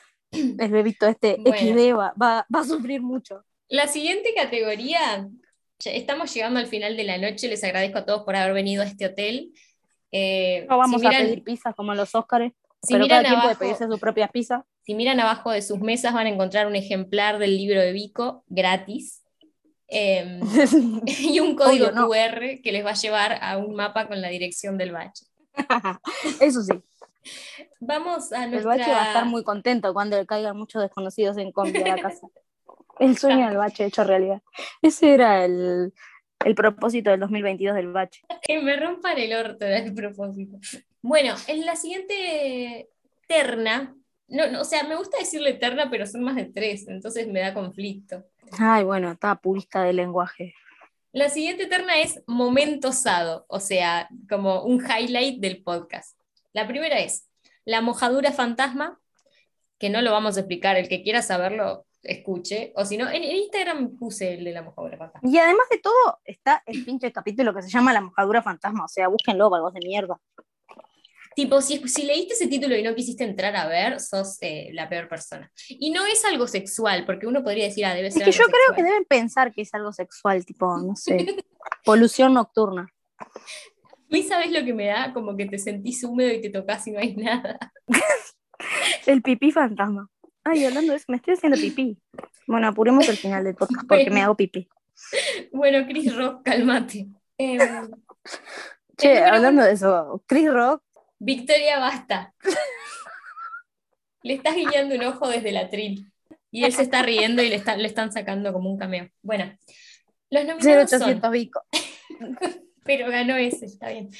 El bebito este Bueno. XD va, va, va a sufrir mucho. La siguiente categoría, estamos llegando al final de la noche, les agradezco a todos por haber venido a este hotel. Eh, No vamos si miran, a pedir pizzas como los Óscares, si pero miran cada quien puede abajo- pedirse su propia pizza. si miran abajo de sus mesas van a encontrar un ejemplar del libro de Vico gratis. eh, y un código Obvio, no. QR que les va a llevar a un mapa con la dirección del bache. Eso sí, Vamos a el nuestra... bache va a estar muy contento cuando le caigan muchos desconocidos en combi a la casa. El sueño del bache hecho realidad. Ese era el, el propósito del 2022 del bache. Que me rompan el orto era el propósito. Bueno, en la siguiente terna, no, no, o sea, me gusta decirle terna, pero son más de tres, entonces me da conflicto. Ay, bueno, estaba purista del lenguaje. La siguiente terna es momento sado, o sea, como un highlight del podcast. La primera es la mojadura fantasma, que no lo vamos a explicar, el que quiera saberlo, escuche, o si no, en, en Instagram puse el de la mojadura fantasma. Y además de todo, está el pinche capítulo que se llama La mojadura fantasma. O sea, búsquenlo, vagos de mierda. Tipo, si, si leíste ese título y no quisiste entrar a ver, sos eh, la peor persona. Y no es algo sexual, porque uno podría decir, ah, debe Es ser que algo yo creo que deben pensar que es algo sexual, tipo, no sé, polución nocturna. Mí sabes lo que me da, como que te sentís húmedo y te tocas y no hay nada. El pipí fantasma. Ay, hablando de eso, me estoy haciendo pipí. Bueno, apuremos el final del podcast porque me hago pipí. Bueno, Chris Rock, cálmate. Em, Che, hablando de eso, Chris Rock, Victoria, basta. Le estás guiñando un ojo desde el atril. Y él se está riendo y le, está- le están sacando como un cameo. Bueno, los nominados son... 0800 Vico. pero ganó ese, está bien.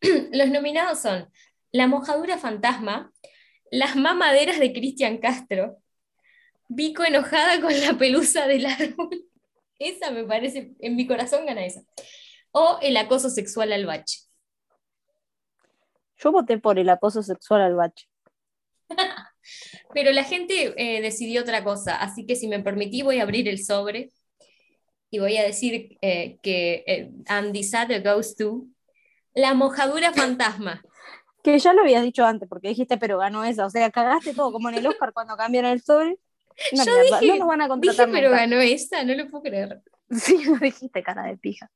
Los nominados son La mojadura fantasma, Las mamaderas de Cristian Castro, Vico enojada con la pelusa del árbol. Esa me parece, en mi corazón gana esa. O El acoso sexual al bache. Yo voté por el acoso sexual al bache. Pero la gente eh, decidió otra cosa, así que si me permití voy a abrir el sobre. y voy a decir eh, que eh, And Decided Goes to La Mojadura Fantasma. Que ya lo habías dicho antes, porque dijiste, pero ganó esa. O sea, cagaste todo, como en el Oscar cuando cambiaron el sobre. Una Yo dije- no nos van a Dije, contratar pero nunca. ganó esa, no lo puedo creer. Sí, lo dijiste, cara de pija.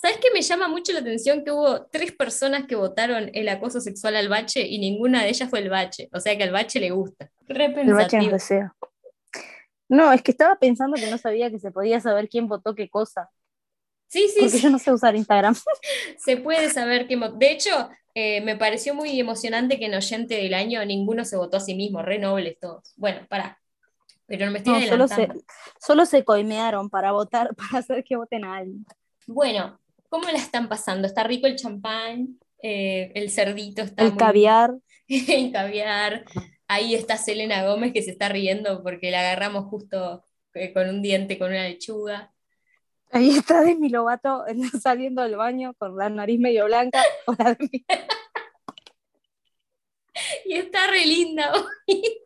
¿Sabes qué me llama mucho la atención? Que hubo tres personas que votaron el acoso sexual al bache y ninguna de ellas fue el bache. O sea que al bache le gusta. El bache es deseo. No, es que estaba pensando que no sabía que se podía saber quién votó qué cosa. Sí, sí, Porque sí. yo no sé usar Instagram. Se puede saber mo- De hecho, eh, me pareció muy emocionante que en oyente del año ninguno se votó a sí mismo. Re nobles todos. Bueno, pará. Pero no me estoy No, solo se, adelantando. solo se coimearon para votar, para hacer que voten a alguien. Bueno, ¿cómo la están pasando? ¿Está rico el champán? Eh, el cerdito está El muy- caviar. el caviar. Ahí está Selena Gómez que se está riendo porque la agarramos justo eh, con un diente, con una lechuga. Ahí está Demi Lovato saliendo del baño con la nariz medio blanca. Y está re linda hoy.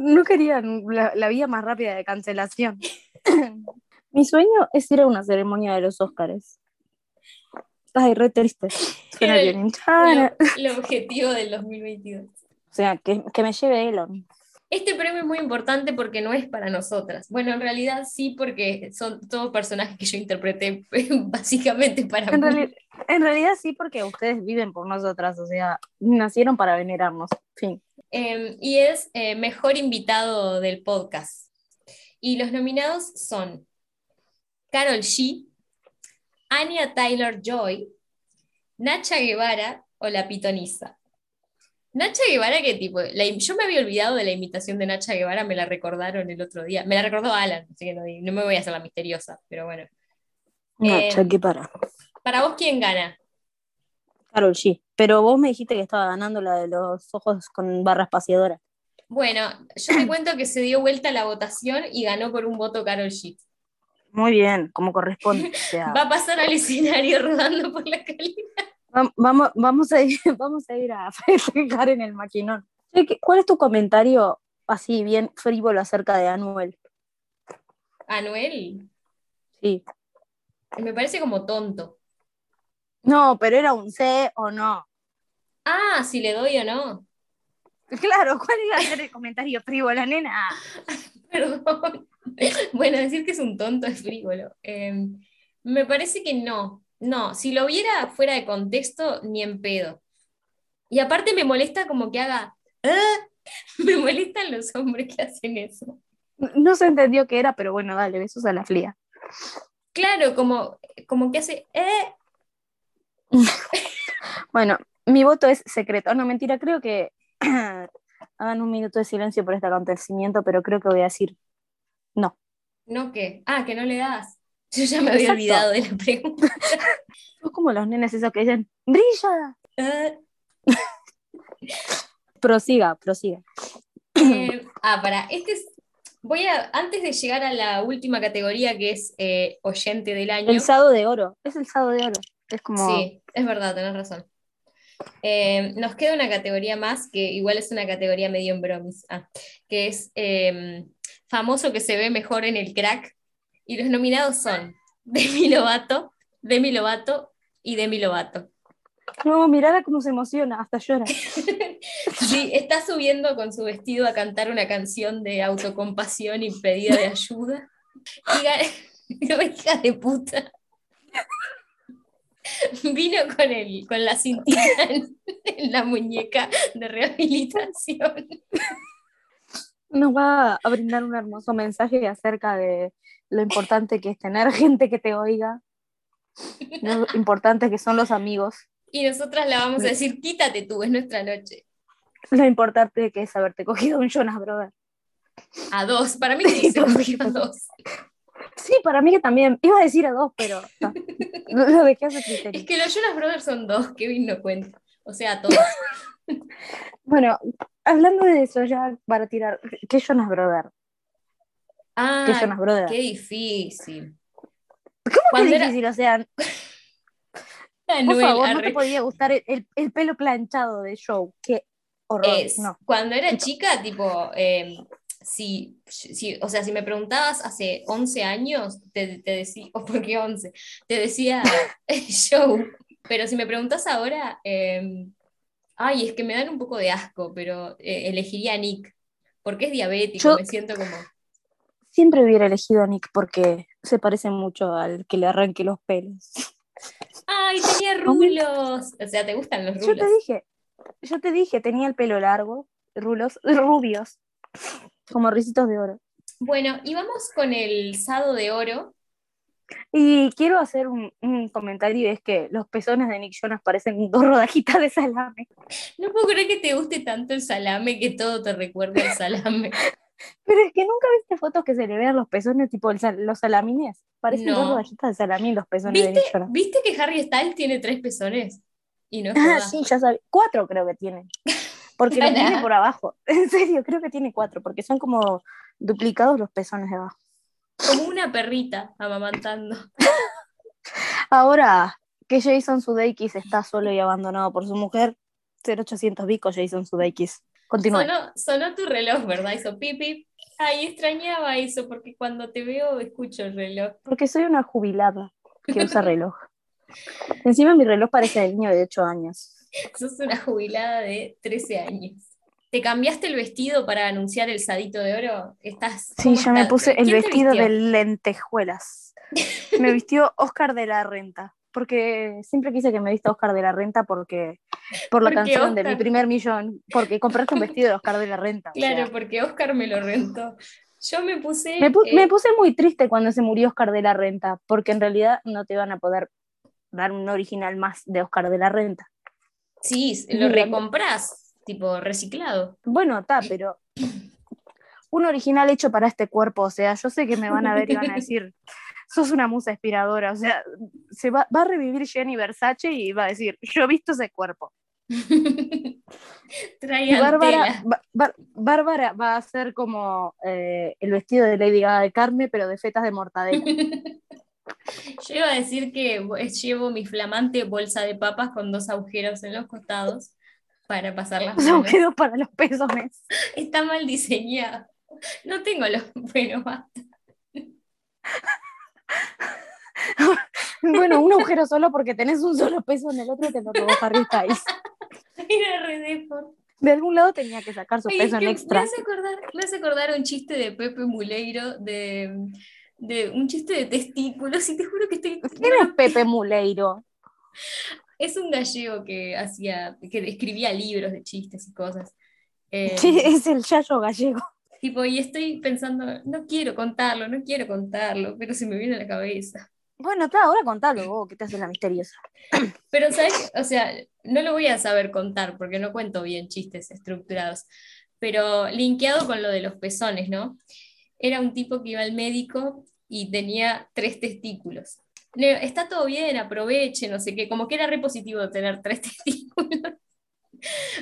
No querían la, la vía más rápida de cancelación. Mi sueño es ir a una ceremonia de los Óscares. Ay, re triste. Suena el-. El, el objetivo del 2022. O sea, que, que me lleve Elon. Este premio es muy importante porque no es para nosotras. Bueno, en realidad sí, porque son todos personajes que yo interpreté básicamente para En, mí. reali- en realidad sí, porque ustedes viven por nosotras, o sea, nacieron para venerarnos. Fin. Eh, y es eh, mejor invitado del podcast. Y los nominados son Carol G, Anya Taylor Joy, Nacha Guevara o La Pitoniza. Nacha Guevara, que tipo, la yo me había olvidado de la imitación de Nacha Guevara, me la recordaron el otro día. Me la recordó Alan, así que no, no me voy a hacer la misteriosa, pero bueno. No, Eh, cheque para. Para vos, ¿quién gana? Carol G. Pero vos me dijiste que estaba ganando la de los ojos con barra espaciadora. Bueno, yo te cuento que se dio vuelta la votación y ganó por un voto Carol G. Muy bien, como corresponde. O sea, Va a pasar al escenario rodando por la calle. Vam- vamos, vamos, a ir, vamos a ir a festejar en el maquinón. Che, ¿qué- ¿Cuál es tu comentario así bien frívolo acerca de Anuel? Anuel, Sí. me parece como tonto. No, pero era un C o no. Ah, si le doy o no. Claro, ¿cuál iba a ser el comentario frívolo, nena? Perdón. Bueno, decir que es un tonto es frívolo. Eh, me parece que no. No, si lo viera fuera de contexto, ni en pedo. Y aparte me molesta como que haga. "Ah". Me molestan los hombres que hacen eso. No se entendió qué era, pero bueno, dale, besos a la fría. Claro, como, como que hace. "Eh". Bueno, mi voto es secreto. No, mentira, creo que hagan un minuto de silencio por este acontecimiento, pero creo que voy a decir no. ¿No qué? Ah, que no le das. Yo ya me había Exacto. olvidado de la pregunta. Es como los nenes esos que dicen, brilla. Ah. Prosiga, prosiga. Eh, ah, para, este es, voy a, antes de llegar a la última categoría que es eh, oyente del año. El sado de oro. Es el sado de oro. Es como. Sí, es verdad, tenés razón. Eh, nos queda una categoría más, que igual es una categoría medio en bromis, ah, que es famoso que se ve mejor en el crack. Y los nominados son Demi Lovato, Demi Lovato y Demi Lovato. No, mirala cómo se emociona, hasta llora. Sí, está subiendo con su vestido a cantar una canción de autocompasión y pedida de ayuda. Hija de puta. Vino con, el, con la cintita en, en la muñeca de rehabilitación. Nos va a brindar un hermoso mensaje acerca de lo importante que es tener gente que te oiga, lo importante que son los amigos, Y nosotras la vamos a decir, quítate tú, es nuestra noche. lo importante que es haberte cogido un Jonas Brother. A dos, para mí cogió a dos. Sí, para mí que también. Iba a decir a dos, pero no, lo dejé a su Es criterio. que los Jonas Brothers son dos, Kevin no cuenta. O sea, a todos. Bueno, hablando de eso, ya para tirar, ¿qué Jonas Brother? ¿Qué Ah, Jonas Brother? qué difícil. ¿Cómo que era- difícil? O sea, por favor, no te podía gustar el, el- el pelo planchado de Joe. Que horror. Es- no. Cuando era chica, tipo, eh, si, si- o sea, si me preguntabas hace 11 años, te, te decía, o por qué 11, te decía show, pero si me preguntas ahora, eh, ay, es que me dan un poco de asco, pero eh, elegiría a Nick, porque es diabético, Yo- me siento como, Siempre hubiera elegido a Nick porque se parece mucho al que le arranque los pelos. ay, tenía rulos, o sea, ¿te gustan los Yo rulos? te dije, yo te dije, tenía el pelo largo, rulos, rubios, como ricitos de oro. Bueno, y vamos con el sado de oro, Y quiero hacer un, un comentario, y es que los pezones de Nick Jonas parecen dos rodajitas de salame. no puedo creer que te guste tanto el salame, que todo te recuerda al salame. Pero es que nunca viste fotos que se le vean los pezones, tipo el sal- los salamines. Parecen No. dos rodajitas de salamín los pezones de ¿Viste, Nick Jonas. ¿Viste que Harry Styles tiene tres pezones? Y no Ah, sí, ya sabía. Cuatro creo que tiene. Porque los tiene por abajo. En serio, creo que tiene cuatro, porque son como duplicados los pezones de abajo. Como una perrita amamantando. Ahora que Jason Sudeikis está solo y abandonado por su mujer, 0800 Vico Jason Sudeikis. Continúe. Sonó, sonó tu reloj, ¿verdad? Hizo pipi. Ay, extrañaba eso, porque cuando te veo escucho el reloj. Porque soy una jubilada que usa reloj. Encima mi reloj parece de niño de 8 años. Sos una jubilada de 13 años. ¿Te cambiaste el vestido para anunciar el sadito de oro? ¿Estás, Sí, ya me puse el ¿Quién te vestido de lentejuelas. Me vistió Oscar de la Renta. Porque siempre quise que me vista Oscar de la Renta porque por la ¿Por qué canción de mi primer millón. Porque compraste un vestido de Oscar de la Renta. o Claro, sea. porque Oscar me lo rentó. Yo me puse. Me, pu- eh, me puse muy triste cuando se murió Oscar de la Renta, porque en realidad no te van a poder dar un original más de Oscar de la Renta. sí, lo Dígame. Tipo reciclado. Bueno, está, pero un original hecho para este cuerpo, o sea, yo sé que me van a ver y van a decir, sos una musa inspiradora, o sea, se va, va a revivir Jenny Versace y va a decir, yo he visto ese cuerpo. Bárbara, Bárbara va a hacer como eh, el vestido de Lady Gaga de carne, pero de fetas de mortadela. Yo iba a decir que pues, llevo mi flamante bolsa de papas con dos agujeros en los costados para pasar las Los manos. agujeros para los pezones. Está mal diseñado. No tengo los. Bueno, basta. Bueno, un agujero solo porque tenés un solo peso en el otro te lo robó Harry Styles. Era re depor. De algún lado tenía que sacar su Ay, peso es en que extra. Me hace, acordar, me hace acordar un chiste de Pepe Muleiro, de, de un chiste de testículos, y te juro que estoy. ¿Quién es Pepe Muleiro? Es un gallego que hacía, que escribía libros de chistes y cosas. Eh, Sí, es el Yayo gallego. Tipo, y estoy pensando, no quiero contarlo, no quiero contarlo, pero se me viene a la cabeza. Bueno, está, ahora contalo vos, que te haces la misteriosa. Pero, ¿sabes? O sea, no lo voy a saber contar porque no cuento bien chistes estructurados. Pero linkeado con lo de los pezones, ¿no? Era un tipo que iba al médico y tenía tres testículos. Está todo bien, aproveche, no sé qué, como que era re positivo tener tres testículos.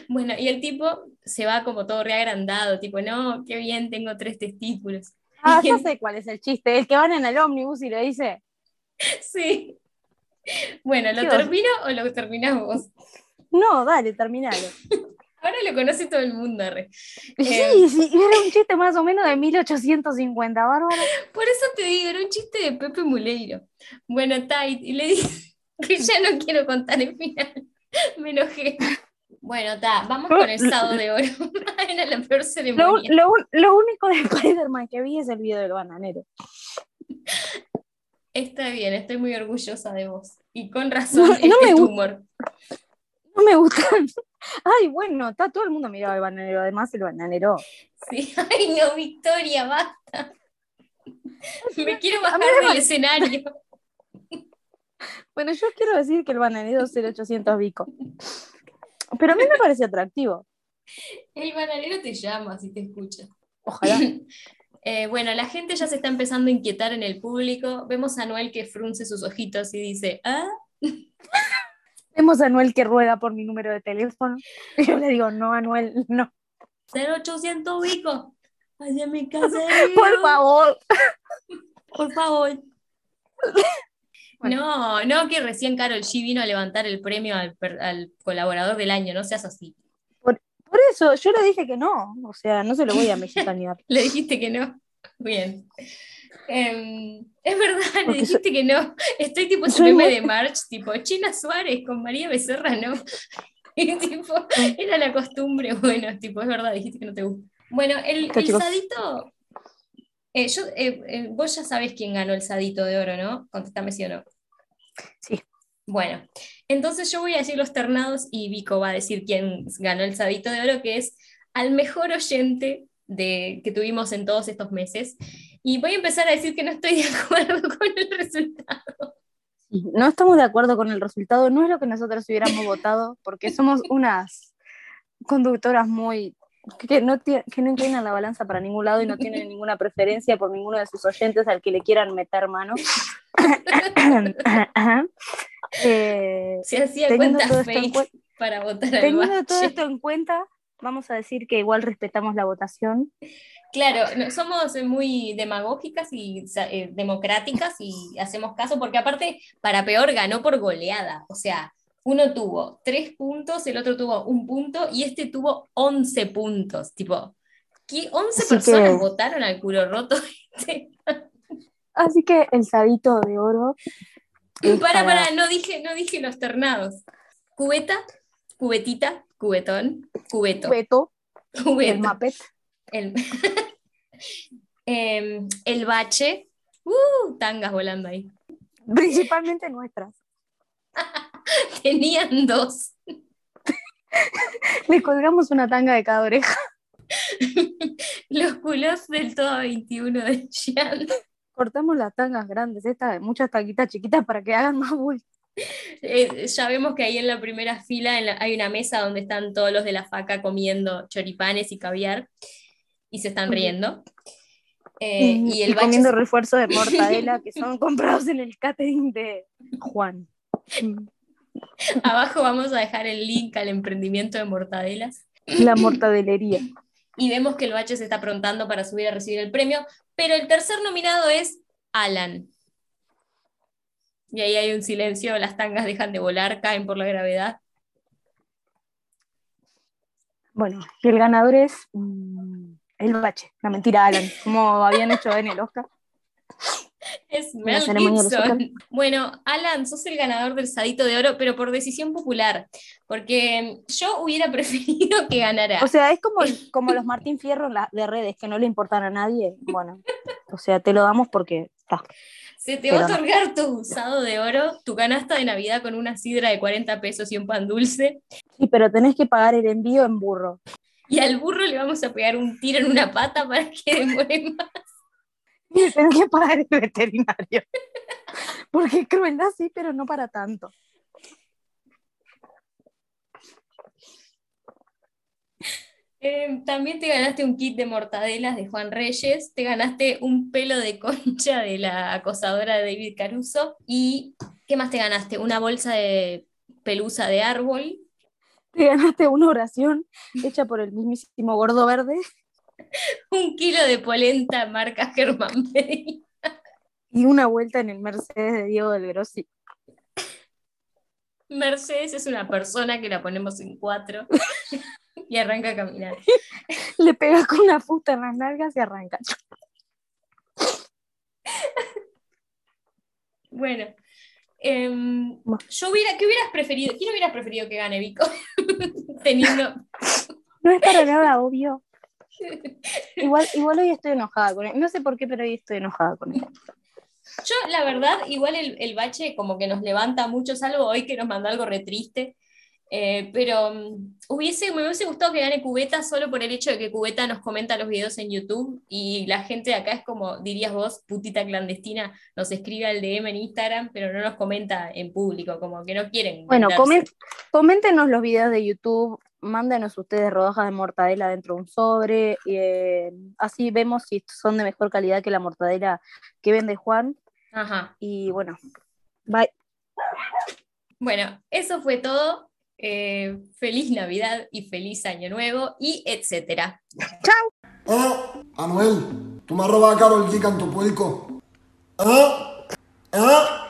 Bueno, y el tipo se va como todo reagrandado, tipo, no, qué bien, tengo tres testículos. Ah, ya sé cuál es el chiste. El que van en el ómnibus y le dice, Sí. Bueno, ¿lo ¿Qué vas- termino o lo terminás vos? no, dale, terminalo. Ahora lo conoce todo el mundo, re. Sí, Eh, sí, era un chiste más o menos de 1850, bárbaro. Por eso te digo, era un chiste de Pepe Muleiro. Bueno, está, y le dije que ya no quiero contar el final. Me enojé. Bueno, está, vamos con el sado de oro. Era la peor Lo, ceremonia. lo un- lo único de Spider-Man que vi es el video del bananero. Está bien, estoy muy orgullosa de vos. Y con razón, No, este no me es tu gusta. humor. No me gusta. Ay, bueno, está todo el mundo miraba el bananero. Además, el bananero. Sí. Ay, no, Victoria, basta. Me quiero bajar del escenario. Bueno, yo quiero decir que el bananero es 0800 Vico. Pero a mí me parece atractivo. El bananero te llama si te escucha. Ojalá. Eh, bueno, la gente ya se está empezando a inquietar en el público. Vemos a Noel que frunce sus ojitos y dice, ¿ah? Vemos a Anuel que ruega por mi número de teléfono. Y yo le digo, no, Anuel, no. 0800 Vico. Hacia mi casa. Por favor. Por favor. Bueno. No, no, que recién Carol G vino a levantar el premio al, colaborador del año, no seas así. Por Por eso, yo le dije que no. O sea, no se lo voy a mexicanear. Le dijiste que no. Bien. Em, es verdad, le dijiste que no. Estoy tipo ese meme de March, tipo China Suárez con María Becerra, no. Y tipo, era la costumbre, bueno, tipo, es verdad, dijiste que no te gusta. Bueno, el, el sadito. eh, yo, eh, eh, vos ya sabes quién ganó el sadito de oro, ¿no? Contéstame si o no. Sí. Bueno, entonces yo voy a decir los ternados y Vico va a decir quién ganó el sadito de oro, que es al mejor oyente de, que tuvimos en todos estos meses. Y voy a empezar a decir que no estoy de acuerdo con el resultado. No estamos de acuerdo con el resultado, no es lo que nosotros hubiéramos votado, porque somos unas conductoras muy que no, que no inclinan la balanza para ningún lado y no tienen ninguna preferencia por ninguno de sus oyentes al que le quieran meter mano. eh, Se hacía cuenta para votar Teniendo todo esto en cuenta, vamos a decir que igual respetamos la votación. Claro, somos muy demagógicas y eh, democráticas y hacemos caso, porque aparte, para peor, ganó por goleada. O sea, uno tuvo tres puntos, el otro tuvo un punto y este tuvo once puntos. Tipo, ¿qué 11 personas votaron al culo roto? Así que el sadito de oro. Para, para, no dije, no dije los ternados. Cubeta, cubetita, cubetón, cubeto. Cubeto. El mapet. El, em, el bache. Uh, tangas volando ahí. Principalmente nuestras. Tenían dos. Le colgamos una tanga de cada oreja. Los culos del todo 21 de Xian. Cortamos las tangas grandes, estas, muchas tanguitas chiquitas para que hagan más bulto. Eh, ya vemos que ahí en la primera fila hay una mesa donde están todos los de la faca comiendo choripanes y caviar y se están riendo. Eh, y, el comiendo refuerzos de mortadela que son comprados en el catering de Juan. Abajo vamos a dejar el link al emprendimiento de mortadelas. La mortadelería. Y vemos que el bache se está aprontando para subir a recibir el premio, pero el tercer nominado es Alan. Y ahí hay un silencio, las tangas dejan de volar, caen por la gravedad. Bueno, y el ganador es mm, el bache, la mentira, Alan, como habían hecho en el Oscar. Es Mel Gibson. Bueno, Alan, sos el ganador del Sadito de Oro, pero por decisión popular, porque yo hubiera preferido que ganara. O sea, es como, como los Martín Fierro de redes, que no le importan a nadie. Bueno, o sea, te lo damos porque está. Se te va a otorgar tu usado de oro, tu canasta de Navidad con una sidra de 40 pesos y un pan dulce. Sí, pero tenés que pagar el envío en burro. Y al burro le vamos a pegar un tiro en una pata para que demore más. Y tenés que pagar el veterinario. Porque crueldad sí, pero no para tanto. Em, también te ganaste un kit de mortadelas de Juan Reyes, te ganaste un pelo de concha de la acosadora de David Caruso y ¿qué más te ganaste? Una bolsa de pelusa de árbol. Te ganaste una oración hecha por el mismísimo gordo verde. un kilo de polenta marca Germán Y una vuelta en el Mercedes de Diego del Grossi. Mercedes es una persona que la ponemos en cuatro y arranca a caminar. Le pegas con una fusta en las nalgas y arranca. Bueno, em, yo hubiera, ¿qué hubieras preferido? ¿Quién hubieras preferido que gane Vico? Teniendo. No es para nada obvio. Igual, igual hoy estoy enojada con él. No sé por qué, pero hoy estoy enojada con él. Yo, la verdad, igual el, el bache como que nos levanta mucho, salvo hoy que nos mandó algo re triste. Eh, pero mm, hubiese, me hubiese gustado que gane Cubeta solo por el hecho de que Cubeta nos comenta los videos en YouTube y la gente de acá es como, dirías vos, putita clandestina, nos escribe al DM en Instagram, pero no nos comenta en público, como que no quieren. Bueno, coméntenos los videos de YouTube, mándenos ustedes rodajas de mortadela dentro de un sobre, y, eh, así vemos si son de mejor calidad que la mortadela que vende Juan. Ajá. Y bueno, bye. Bueno, eso fue todo. Eh, feliz Navidad y feliz Año Nuevo y etcétera. ¡Chao! Eh, Anuel, tú me has robado a Carol G, canto puerco. ¿Eh? ¿Eh?